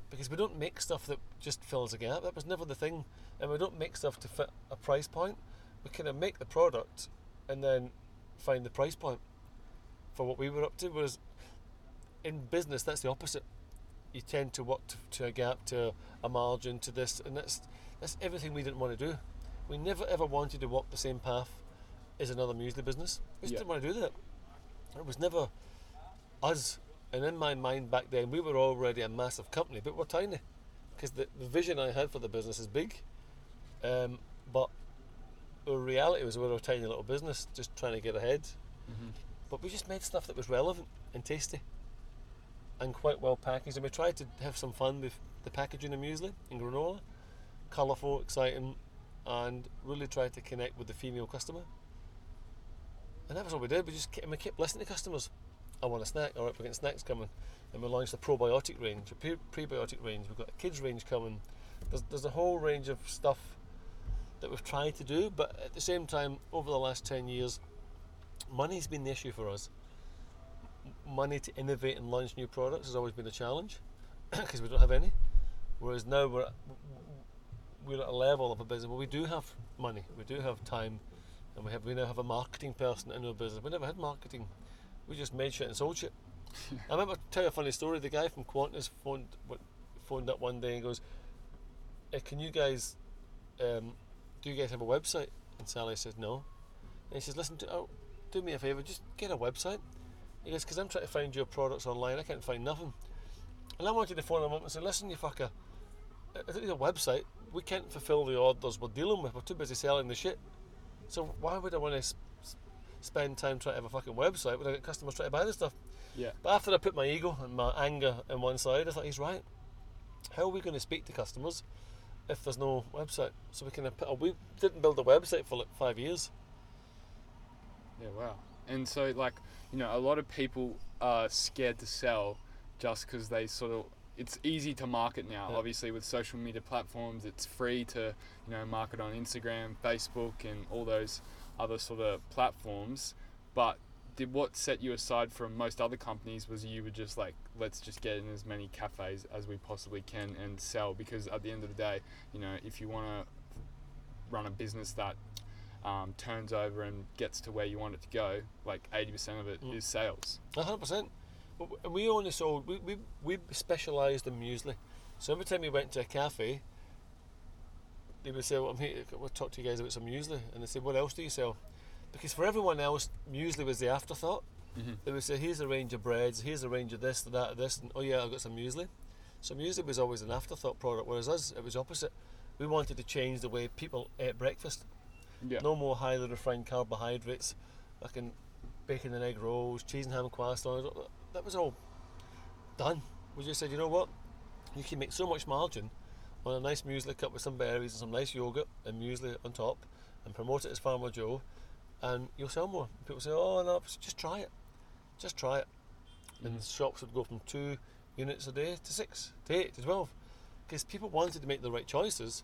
Because we don't make stuff that just fills a gap. That was never the thing, and we don't make stuff to fit a price point. We kind of make the product, and then find the price point for what we were up to. Whereas in business, that's the opposite. You tend to work to, to a gap, to a margin, to this, and that's that's everything we didn't want to do. We never ever wanted to walk the same path as another muesli business. We just Yeah. didn't want to do that. It was never us. And in my mind back then, we were already a massive company, but we're tiny. Because the, the vision I had for the business is big. Um, but the reality was we were a tiny little business just trying to get ahead. Mm-hmm. But we just made stuff that was relevant and tasty and quite well packaged. And we tried to have some fun with the packaging of muesli and granola. Colourful, exciting, and really tried to connect with the female customer. And that was what we did. We just kept, we kept listening to customers. I want a snack. All right, we're getting snacks coming. And we launched a probiotic range, a pre- prebiotic range. We've got a kids range coming. There's, there's a whole range of stuff that we've tried to do, but at the same time, over the last 10 years, money's been the issue for us. Money to innovate and launch new products has always been a challenge because we don't have any. Whereas now we're at, we're at a level of a business where we do have money, we do have time, and we have we now have a marketing person in our business. We never had marketing. We just made shit and sold shit. I remember tell you a funny story. The guy from Qantas phoned phoned up one day and goes, "Eh, "Can you guys, um, do you guys have a website?" And Sally says, "No." And he says, "Listen, to, oh, do me a favour, just get a website." He goes, "Because I'm trying to find your products online. I can't find nothing." And I wanted to phone him up and say, "Listen, you fucker, I I don't need a website. We can't fulfil the orders we're dealing with. We're too busy selling the shit. So why would I want to spend time trying to have a fucking website when I get customers trying to buy the stuff?" Yeah. But after I put my ego and my anger on one side, I thought he's right. How are we going to speak to customers if there's no website? So we can put we didn't build a website for like five years. Yeah, wow. And so, like, you know, a lot of people are scared to sell just because they sort of. It's easy to market now. Yeah. Obviously, with social media platforms, it's free to, you know, market on Instagram, Facebook, and all those other sort of platforms. But did what set you aside from most other companies was you were just like, let's just get in as many cafes as we possibly can and sell. Because at the end of the day, you know, if you want to run a business that um, turns over and gets to where you want it to go, like 80% of it is Mm. sales. A hundred percent. But w- And we only sold. We we we specialised in muesli. So every time we went to a cafe, they would say, "Well, I'm here. We'll talk to you guys about some muesli." And they said, "What else do you sell?" Because for everyone else, muesli was the afterthought. Mhm. They would say, "Here's a range of breads. Here's a range of this, that, this, and oh yeah, I've got some muesli." So muesli was always an afterthought product, whereas us, it was opposite. We wanted to change the way people ate breakfast. Yeah. No more highly refined carbohydrates, like in bacon and egg rolls, cheese and ham croissants. That was all done. We just said, you know what? You can make so much margin on a nice muesli cup with some berries and some nice yogurt and muesli on top, and promote it as Farmer Jo, and you'll sell more. People say, oh no, just try it, just try it. And Mhm. shops would go from two units a day to six, to eight, to twelve, because people wanted to make the right choices,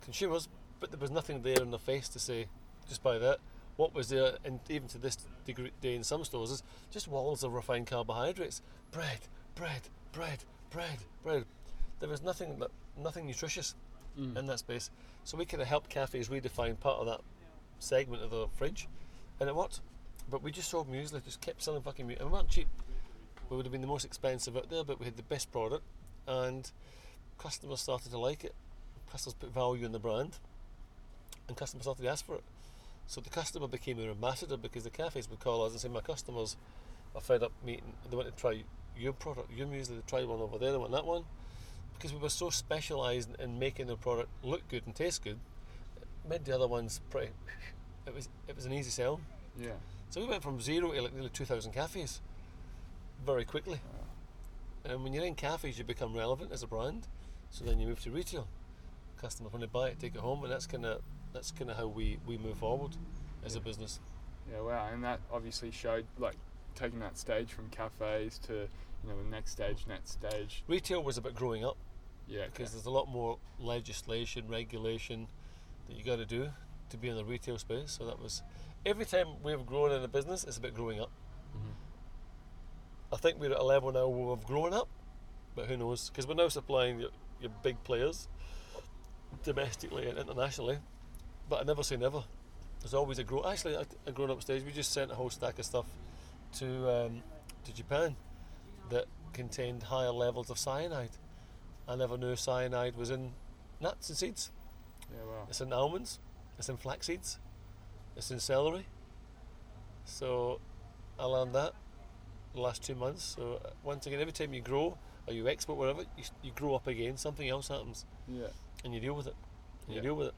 consumers, but there was nothing there in their face to say, just buy that. What was there, and even to this degree, day in some stores, is just walls of refined carbohydrates, bread, bread, bread, bread, bread. There was nothing, nothing nutritious Mm. in that space. So we could have helped cafes redefine part of that segment of the fridge, and it worked. But we just sold muesli, just kept selling fucking muesli, and we weren't cheap. We would have been the most expensive out there, but we had the best product, and customers started to like it. Customers put value in the brand, and customers started to ask for it. So the customer became an ambassador because the cafes would call us and say, "My customers are fed up meeting. They want to try your product, your muesli. They tried one over there. They want that one." Because we were so specialised in making the product look good and taste good, it made the other ones pretty. It was it was an easy sell. Yeah. So we went from zero to like nearly two thousand cafes, very quickly. And when you're in cafes, you become relevant as a brand. So then you move to retail. Customers want to buy it, take it home, and that's kind of that's kind of how we, we move forward as a business. Yeah, wow, and that obviously showed like taking that stage from cafes to you know the next stage, next stage. Retail was about growing up Yeah, because okay. there's a lot more legislation, regulation that you got to do to be in the retail space. So that was every time we've grown in a business, it's about growing up. Mhm. I think we're at a level now where we've grown up, but who knows? Because we're now supplying your, your big players domestically and internationally. But I never say never. There's always a grow. Actually, a, a grown up stage. We just sent a whole stack of stuff to um, to Japan that contained higher levels of cyanide. I never knew cyanide was in nuts and seeds. Yeah, wow. It's in almonds. It's in flax seeds. It's in celery. So I learned that the last two months. So uh, once again, every time you grow or you export whatever, you, you grow up again. Something else happens, Yeah, and you deal with it. And Yeah. you deal with it.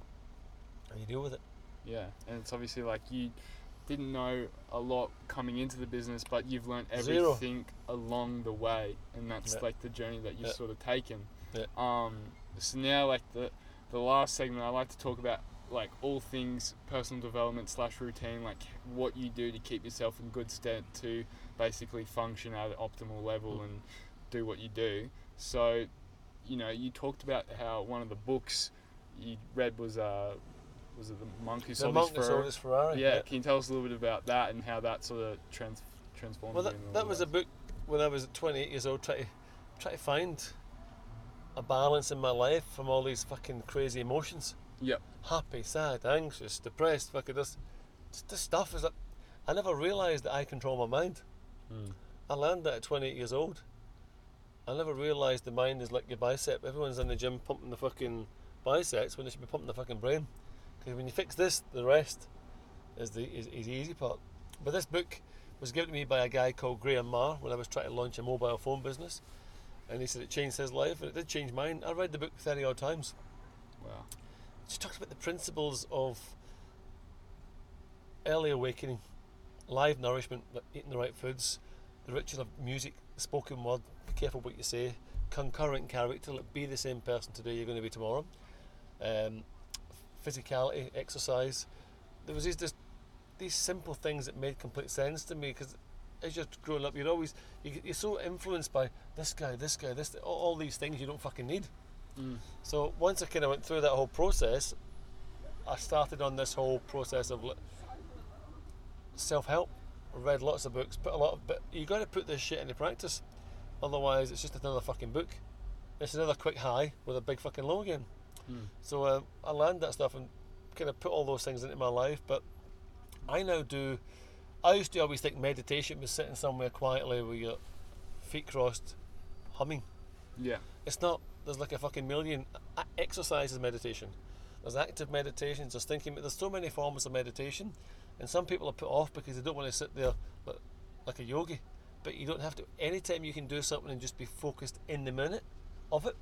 And you deal with it. yeah, and it's obviously like you didn't know a lot coming into the business, but you've learned Zero. everything along the way, and that's Yeah. like the journey that you've Yeah. sort of taken. Yeah. Um, so now, like the the last segment, I like to talk about like all things personal development slash routine, like what you do to keep yourself in good stead to basically function at an optimal level Mm. and do what you do. So, you know, you talked about how one of the books you read was uh was it the monk who The sold monk his Ferrari? sold his Ferrari. Yeah, can you tell us a little bit about that and how that sort of trans transformed Well, that, that was a book when I was 28 years old, trying to try to find a balance in my life from all these fucking crazy emotions. Yep. Happy, sad, anxious, depressed, fucking this, this stuff is that I never realised that I control my mind. Mm. I learned that at 28 years old. I never realised the mind is like your bicep. Everyone's in the gym pumping the fucking biceps when they should be pumping the fucking brain. Because when you fix this, the rest is the is, is the easy part. But this book was given to me by a guy called Graham Marr when I was trying to launch a mobile phone business. And he said it changed his life, and it did change mine. I read the book 30 odd times. Wow. It just talks about the principles of early awakening, live nourishment, eating the right foods, the ritual of music, spoken word, be careful what you say, concurrent character, like be the same person today you're going to be tomorrow, um, physicality, exercise. There was these just these simple things that made complete sense to me because as you're growing up, you're always you, you're so influenced by this guy, this guy, this all, all these things you don't fucking need. Mm. So once I kind of went through that whole process, I started on this whole process of self help. Read lots of books, put a lot of, but you got to put this shit into practice. Otherwise, it's just another fucking book. It's another quick high with a big fucking low again. Mm. So uh, I learned that stuff and kind of put all those things into my life. But I now do. I used to always think meditation was sitting somewhere quietly with your feet crossed, humming. Yeah. It's not. There's like a fucking million. exercises meditation. There's active meditations. There's thinking. There's so many forms of meditation, and some people are put off because they don't want to sit there like, like a yogi. But you don't have to. Anytime you can do something and just be focused in the minute of it,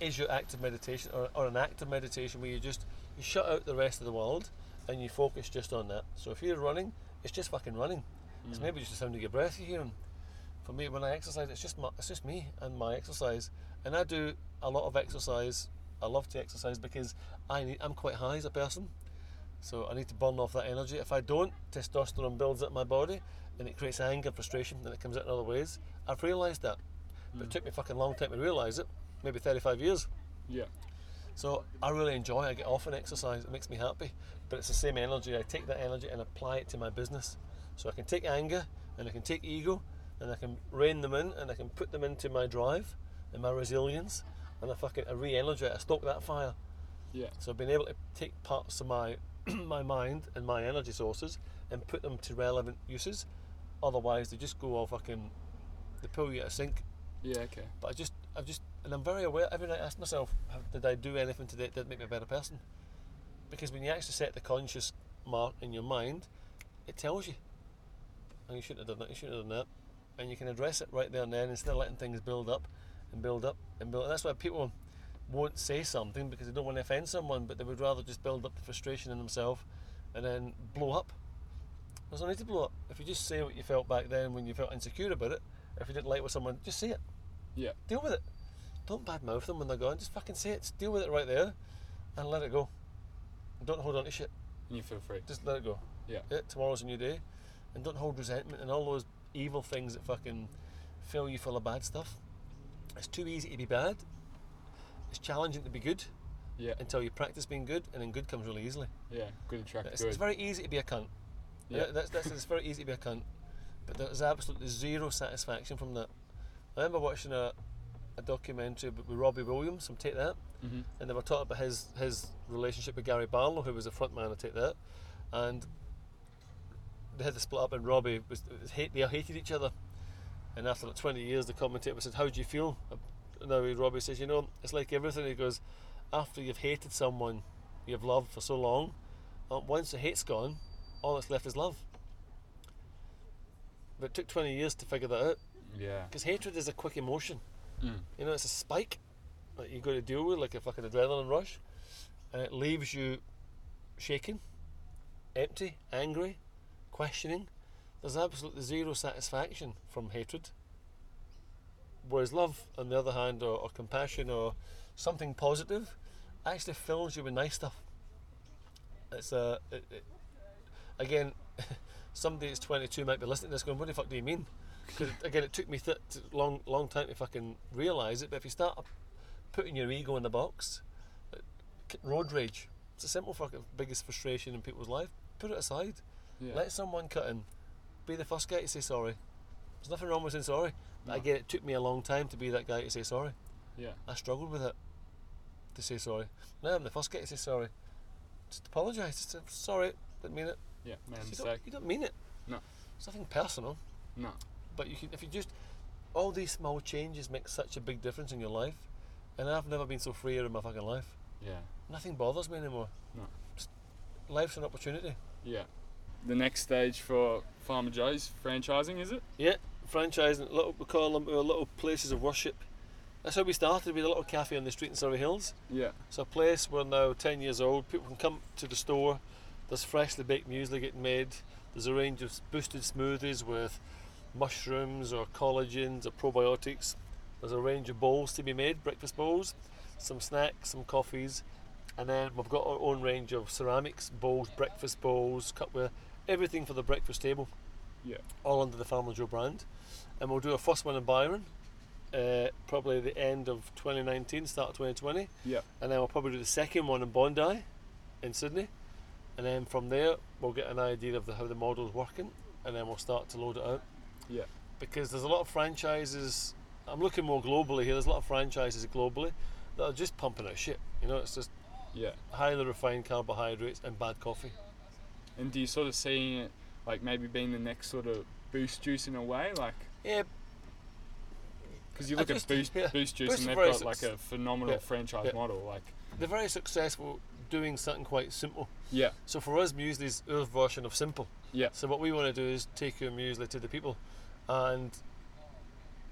is your active meditation or, or an active meditation where you just you shut out the rest of the world and you focus just on that. So if you're running, it's just fucking running. It's Mm. maybe just the sound of your breath you hear 'em. For me, when I exercise, it's just my, it's just me and my exercise, and I do a lot of exercise. I love to exercise because I need, I'm quite high as a person, so I need to burn off that energy. If I don't, testosterone builds up my body, and it creates anger, frustration, and it comes out in other ways. I've realised that, but it Mm. took me a fucking long time to realise it. Maybe 35 years. Yeah. So I really enjoy. I get off and exercise. It makes me happy. But it's the same energy. I take that energy and apply it to my business. So I can take anger and I can take ego and I can rein them in and I can put them into my drive and my resilience and I fucking I re-energize. I stoke that fire. Yeah. So I've been able to take parts of my my mind and my energy sources and put them to relevant uses. Otherwise, they just go all fucking. They pull you out of sync. Yeah. Okay. But I just, I've just, and I'm very aware. Every night I ask myself, did I do anything today that did make me a better person? Because when you actually set the conscious mark in your mind, it tells you. And you shouldn't have done that. You shouldn't have done that. And you can address it right there and then instead of letting things build up and build up and build. And that's why people won't say something because they don't want to offend someone, but they would rather just build up the frustration in themselves and then blow up. There's no need to blow up. If you just say what you felt back then when you felt insecure about it, If you didn't like what someone, just say it. Yeah. Deal with it. Don't badmouth them when they're gone. Just fucking say it. Just deal with it right there, and let it go. Don't hold on to shit. And you feel free. Just let it go. Yeah. Yeah. Tomorrow's a new day, and don't hold resentment and all those evil things that fucking fill you full of bad stuff. It's too easy to be bad. It's challenging to be good Yeah. until you practice being good, and then good comes really easily. Yeah. Good attract It's, good. it's very easy to be a cunt. Yeah. Yeah, that's, that's it's very easy to be a cunt, but there's absolutely zero satisfaction from that. I remember watching a, a documentary with Robbie Williams from Take That, hmm and they were talking about his his relationship with Gary Barlow, who was the front man of Take That, and they had to split up, and Robbie was, was hate, they hated each other, and after like 20 years, the commentator said, "How do you feel?" And now Robbie says, "You know, it's like everything." He goes, "After you've hated someone you've loved for so long, uh, once the hate's gone, all that's left is love." But it took 20 years to figure that out Yeah. because hatred is a quick emotion. Mm. You know, it's a spike that you've got to deal with, like a fucking adrenaline rush, and it leaves you shaking, empty, angry, questioning. There's absolutely zero satisfaction from hatred. Whereas love, on the other hand, or, or compassion, or something positive, actually fills you with nice stuff. It's a, it, it, again, somebody that's 22 might be listening to this going, "What the fuck do you mean?" Because again, it took me th- long, long time to fucking realise it. But if you start putting your ego in the box, uh, road rage, it's a simple fucking biggest frustration in people's life. Put it aside. Yeah. Let someone cut in. Be the first guy to say sorry. There's nothing wrong with saying sorry. But No. again, it took me a long time to be that guy to say sorry. yeah. I struggled with it to say sorry. Now I'm the first guy to say sorry. Just apologise. Just say, sorry, didn't mean it. Yeah. Man, you, don't, you don't mean it. No. It's nothing personal. No. But you can, if you just, all these small changes make such a big difference in your life. And I've never been so freer in my fucking life. Yeah. Nothing bothers me anymore. No. Just, life's an opportunity. Yeah. The next stage for Farmer Jo's franchising, is it? Yeah, franchising. Little, we call them our little places of worship. That's how we started with a little cafe on the street in Surry Hills. Yeah. It's a place we're now 10 years old. People can come to the store. There's freshly baked muesli getting made. There's a range of boosted smoothies with mushrooms or collagens or probiotics. There's a range of bowls to be made, breakfast bowls, some snacks, some coffees, and then we've got our own range of ceramics, bowls, breakfast bowls, cupware, everything for the breakfast table, Yeah. all under the Farmer Jo brand. And we'll do a first one in Byron, uh, probably the end of 2019, start of 2020 Yeah. and then we'll probably do the second one in Bondi, in Sydney, and then from there we'll get an idea of the, how the model's working, and then we'll start to load it out. Yeah. Because there's a lot of franchises. I'm looking more globally here. There's a lot of franchises globally that are just pumping out shit. You know, it's just Yeah. highly refined carbohydrates and bad coffee. And do you sort of see it like maybe being the next sort of boost juice in a way, like Yeah, because you look just- at boost yeah, boost juice Boost and they've got like a phenomenal yeah, franchise yeah. model, like they're very successful doing something quite simple. yeah, So for us, muesli is our version of simple. yeah, So what we want to do is take our muesli to the people, and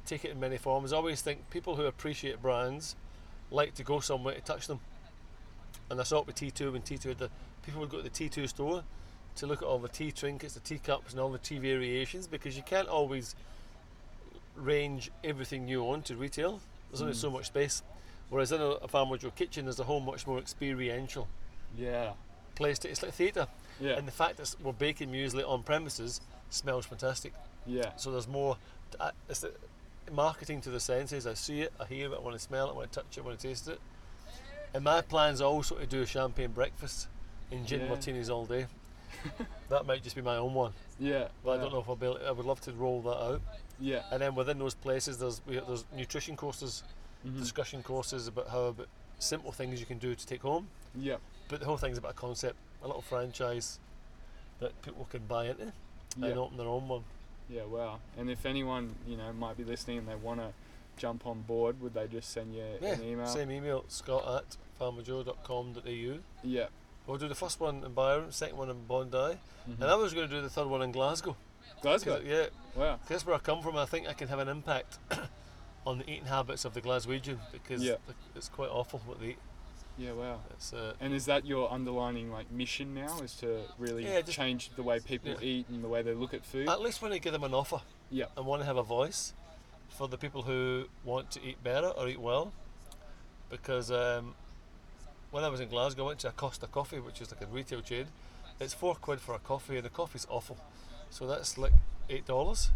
take it in many forms. I always think people who appreciate brands like to go somewhere to touch them. And I saw it with T2 when T2 had the people would go to the T2 store to look at all the tea trinkets, the teacups, and all the tea variations because you can't always range everything you want to retail. There's only Mm. so much space. Whereas in a, a Farmer Jo kitchen, there's a whole much more experiential yeah, place to. It's like theatre. yeah, And the fact that we're baking muesli on premises smells fantastic. Yeah, So there's more. I- It's the marketing to the senses. I see it, I hear it, I want to smell it, I want to touch it, I want to taste it. And my plan's are also to do a champagne breakfast and gin Yeah. martinis all day. that might just be my own one, yeah. but I don't know if I'll be. Able, I would love to roll that out. Yeah, And then within those places, there's we, there's nutrition courses, mhm, discussion courses about how about simple things you can do to take home. yeah, But the whole thing's about a concept, a little franchise that people can buy into yeah. and open their own one. Yeah, wow. And if anyone, you know, might be listening and they want to jump on board, would they just send you Yeah, an email? same email, scott at farmerjo.com.au. Yeah. We'll do the first one in Byron, second one in Bondi, mhm. and I was going to do the third one in Glasgow. Glasgow. yeah, Wow. that's where I come from. I think I can have an impact on the eating habits of the Glaswegian because Yeah. it's quite awful what they eat. Yeah, wow. It's, uh, And is that your underlining like mission now? Is to really Yeah, just- change the way people yeah. eat and the way they look at food? at least when I give them an offer yeah. and want to have a voice, for the people who want to eat better or eat well. Because um, when I was in Glasgow, I went to a Costa Coffee, which is like a retail chain. It's four quid for a coffee, and the coffee's awful. So that's like eight dollars.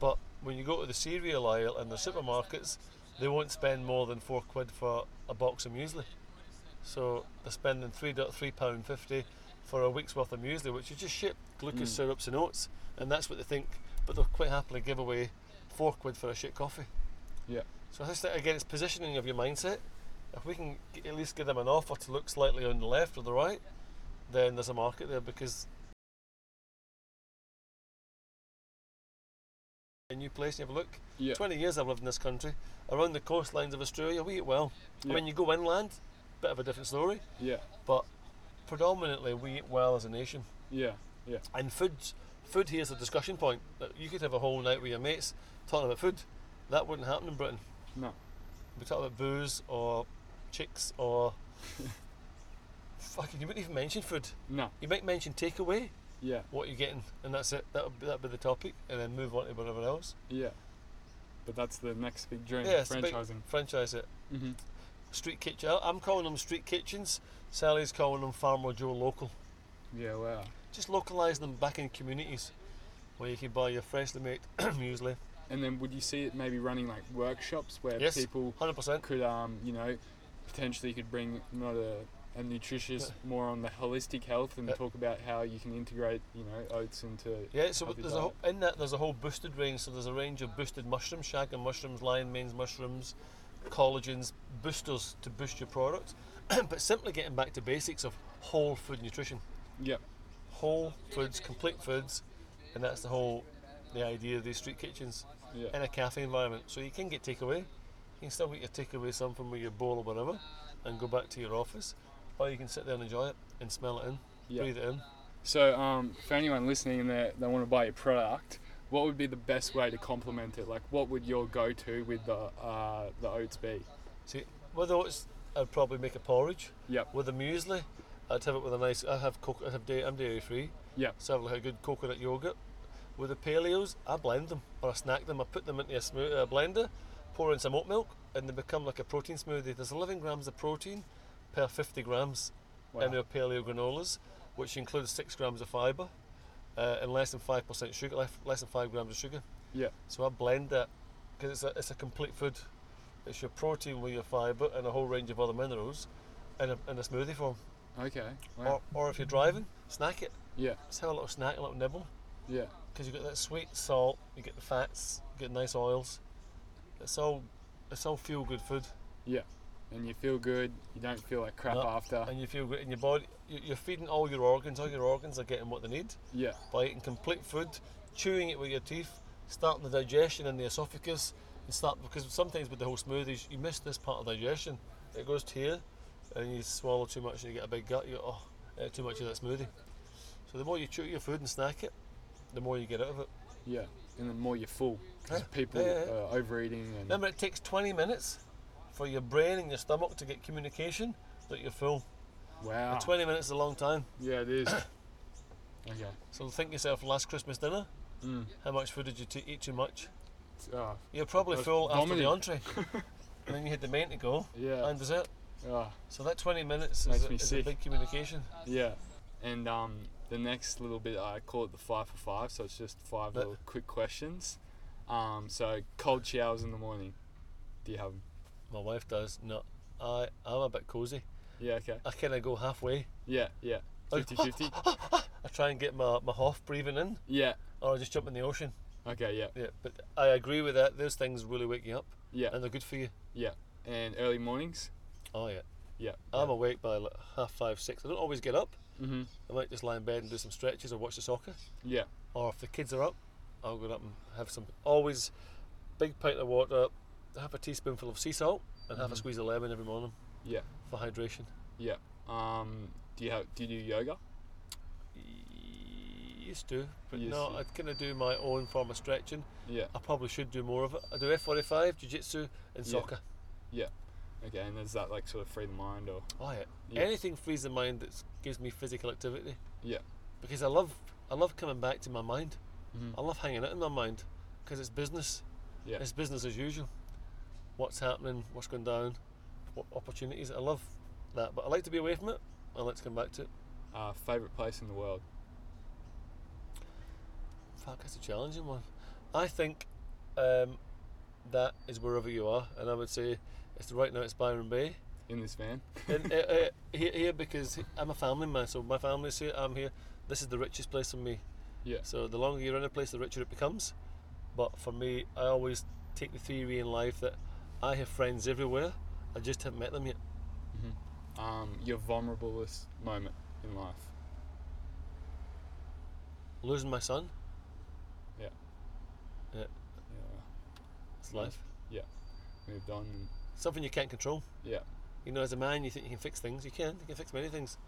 But when you go to the cereal aisle in the supermarkets, they won't spend more than four quid for a box of muesli. So they're spending three three pound fifty for a week's worth of muesli, which is just shit glucose Mm. syrups and oats, and that's what they think. But they'll quite happily give away four quid for a shit coffee. Yeah. So I just think again, it's positioning of your mindset. If we can g- at least give them an offer to look slightly on the left or the right, then there's a market there because. A new place, you have a look. Yeah. 20 years I've lived in this country. Around the coastlines of Australia, we eat well. Yeah. I mean, you go inland, bit of a different story, Yeah. but predominantly we eat well as a nation. Yeah. Yeah. And food, food here's a discussion point. That You could have a whole night with your mates talking about food. That wouldn't happen in Britain. No. We talk about booze or chicks or. Fucking, you wouldn't even mention food. No. You might mention takeaway, Yeah. what you're getting, and that's it. That'll be, that'll be the topic, and then move on to whatever else. Yeah. But that's the next big dream. Yeah, a big- franchising. Franchise it. mm-hmm. Street kitchen. I'm calling them street kitchens. Sally's calling them Farmer Jo local. Yeah. Wow. Just localise them back in communities where you can buy your freshly made muesli. And then would you see it maybe running like workshops where Yes. people 100%. could um you know potentially could bring not a, a nutritious more on the holistic health and Yeah. talk about how you can integrate you know oats into Yeah, so there's a whole, in that there's a whole boosted range. So there's a range of boosted mushrooms, chaga mushrooms, lion manes mushrooms, collagens, boosters to boost your product. but simply getting back to basics of whole food nutrition, yeah whole foods, complete foods, and that's the whole the idea of these street kitchens yeah in a cafe environment. So you can get takeaway. You can still get your takeaway something with your bowl or whatever, and go back to your office, or you can sit there and enjoy it and smell it in, yeah breathe it in. so um for anyone listening and they they want to buy your product what would be the best way to complement it like what would your go-to with the uh the oats be See, with oats, I'd probably make a porridge. Yep. With the muesli, I'd have it with a nice. I have coco- I have day. I'm dairy free. Yeah. So I have like a good coconut yogurt. With the paleos, I blend them or I snack them. I put them into a smo- uh, blender, pour in some oat milk, and they become like a protein smoothie. There's 11 grams of protein per 50 grams wow. in our paleo granolas, which includes six grams of fibre uh, and less than five percent sugar, less, than five grams of sugar. Yeah. So I blend that because it's a, it's a complete food. It's your protein with your fibre and a whole range of other minerals in a, in a smoothie form. okay wow. Or, or if you're driving, snack it. yeah Just have a little snack, a little nibble. yeah Because you get that sweet salt, you get the fats, you get nice oils. It's all it's all feel good food, Yeah. and you feel good you don't feel like crap No, after and you feel good in your body. You- You're feeding all your organs. All your organs are getting what they need. yeah by eating complete food, chewing it with your teeth, starting the digestion in the esophagus, and start because sometimes with the whole smoothies you miss this part of digestion. It goes to here, and you swallow too much and you get a big gut. You go, oh, ate too much of that smoothie. So the more you chew your food and snack it, the more you get out of it. yeah and the more you're full because Yeah. people Yeah, yeah. are overeating and Remember, it takes 20 minutes for your brain and your stomach to get communication that you're full. Wow And 20 minutes is a long time. yeah it is okay So think yourself, last Christmas dinner, mm. how much food did you t- eat too much? oh, You're probably I was full after the entree. and then you had the main to go yeah and dessert. oh, So that 20 minutes Makes is, a, me is a big communication. Yeah, and um, the next little bit I call it the five for five, so it's just five That- little quick questions. Um, so cold showers in the morning. Do you have them? My wife does. No, I, I'm a bit cozy. Yeah, okay. I kind of go halfway. Yeah, yeah. Like, 50 50. I try and get my, my Hof breathing in, Yeah, or I just jump in the ocean. okay, yeah, Yeah, but I agree with that. Those things really wake you up, yeah. and they're good for you. Yeah. And early mornings? Oh yeah. Yeah. I'm awake by like half five, six. I don't always get up. Mm-hmm. I might just lie in bed and do some stretches or watch the soccer. Yeah, Or if the kids are up, I'll go up and have some. Always, big pint of water, half a teaspoonful of sea salt, and half a Mhm. squeeze of lemon every morning yeah, for hydration. yeah. Um, do you have? Do you do yoga? Used to, but no. I kind of do my own form of stretching. Yeah. I probably should do more of it. I do F45, jiu jitsu, and soccer. Yeah. soccer. Okay, and is that like sort of free the mind or? Oh yeah. Yeah. Anything frees the mind that gives me physical activity. Yeah. Because I love, I love coming back to my mind. Mhm. I love hanging out in my mind, because it's business. Yeah. It's business as usual. What's happening? What's going down? Opportunities? I love that, but I like to be away from it. I like to come back to it. Uh, favorite place in the world? Fuck, that's a challenging one. I think um, that is wherever you are, and I would say it's right now it's Byron Bay. In this van? and, uh, uh, here, here because I'm a family man, so my family's here. I'm here. This is the richest place for me. Yeah. So the longer you're in a place, the richer it becomes. But for me, I always take the theory in life that I have friends everywhere. I just haven't met them yet. Um, your vulnerablest moment in life? Losing my son, Yeah. Yeah. yeah. It's life. Yeah. Moved on. And, Something you can't control. yeah. You know, as a man, you think you can fix things. You can. You can fix many things.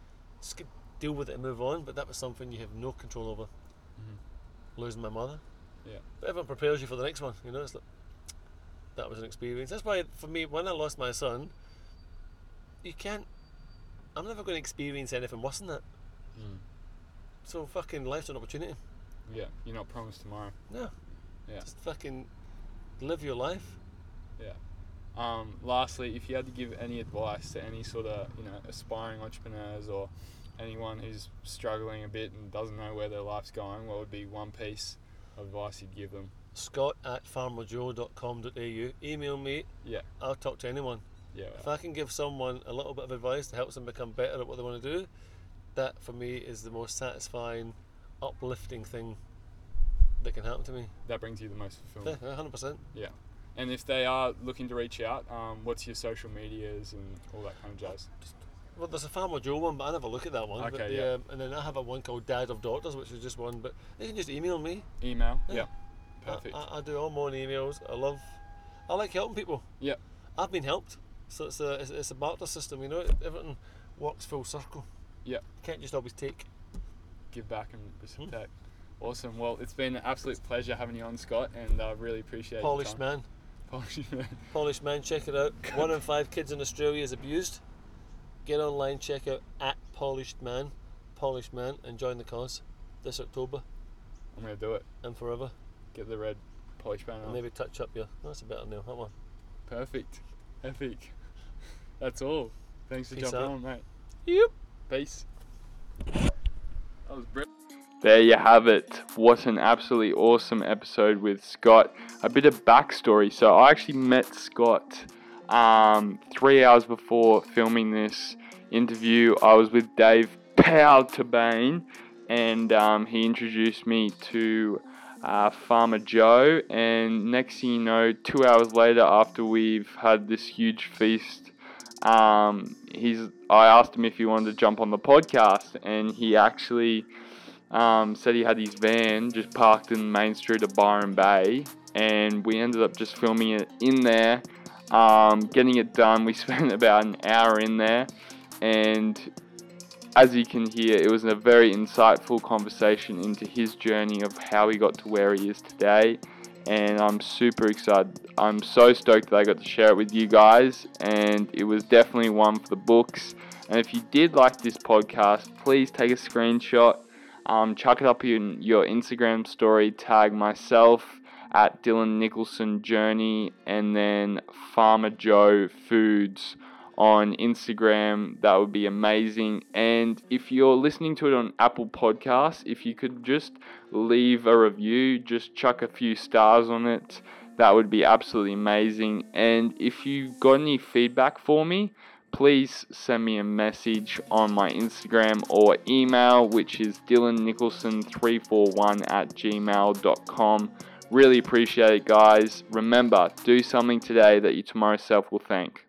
Just deal with it and move on. But that was something you have no control over. Mhm. Losing my mother. Yeah. But everyone prepares you for the next one. You know, it's like that was an experience. That's why for me, when I lost my son, you can't. I'm never going to experience anything worse than that. Mm. So fucking life's an opportunity. Yeah. You're not promised tomorrow. No. Yeah. Just fucking live your life. Yeah. Um, lastly, if you had to give any advice to any sort of you know aspiring entrepreneurs or anyone who's struggling a bit and doesn't know where their life's going, what would be one piece of advice you'd give them? Scott at farmerjo.com.au. Email me. Yeah. I'll talk to anyone. Yeah. If I can give someone a little bit of advice to help them become better at what they want to do, that for me is the most satisfying, uplifting thing that can happen to me. That brings you the most fulfillment. Yeah, 100%. Yeah. And if they are looking to reach out, um, what's your social medias and all that kind of jazz? Well, there's a Farmer Jo one, but I never look at that one. but Okay, the, yeah. um, and then I have a one called Dad of Daughters, which is just one. But they can just email me. Email? Yeah. Yeah. I- Perfect. I, I do all my own emails. I love, I like helping people. Yeah. I've been helped, so it's a it's, it's a barter system. You know, everything works full circle. Yeah. Can't just always take. Give back and Hmm. reciprocate. Awesome. Well, it's been an absolute pleasure having you on, Scott, and I really appreciate Polished man. Polished man. Polished man, check it out. One in five kids in Australia is abused. Get online, check out at Polished Man, Polished Man, and join the cause this October I'm gonna do it. and forever. Get the red polish banner. And on. maybe touch up your. That's a better nail. That one. Perfect. Epic. That's all. Thanks for Peace jumping out. on, mate. Yep. Peace. That was brilliant. There you have it. What an absolutely awesome episode with Scott. A bit of backstory. So I actually met Scott um, three hours before filming this interview. I was with Dave Pow Tabane, and um, he introduced me to uh, Farmer Jo. And next thing you know, two hours later, after we've had this huge feast, um, he's. I asked him if he wanted to jump on the podcast, and he actually um, said he had his van just parked in Main Street of Byron Bay, and we ended up just filming it in there, um, getting it done. We spent about an hour in there, and as you can hear, it was a very insightful conversation into his journey of how he got to where he is today. And I'm super excited. I'm so stoked that I got to share it with you guys, and it was definitely one for the books. And if you did like this podcast, please take a screenshot um, chuck it up in your Instagram story, tag myself at Dylan Nicholson Journey, and then Farmer Jo Foods on Instagram. That would be amazing. And if you're listening to it on Apple Podcasts, if you could just leave a review, just chuck a few stars on it, that would be absolutely amazing. And if you've got any feedback for me, please send me a message on my Instagram or email, which is dylannicholson341 at gmail.com. Really appreciate it, guys. Remember, do something today that your tomorrow self will thank.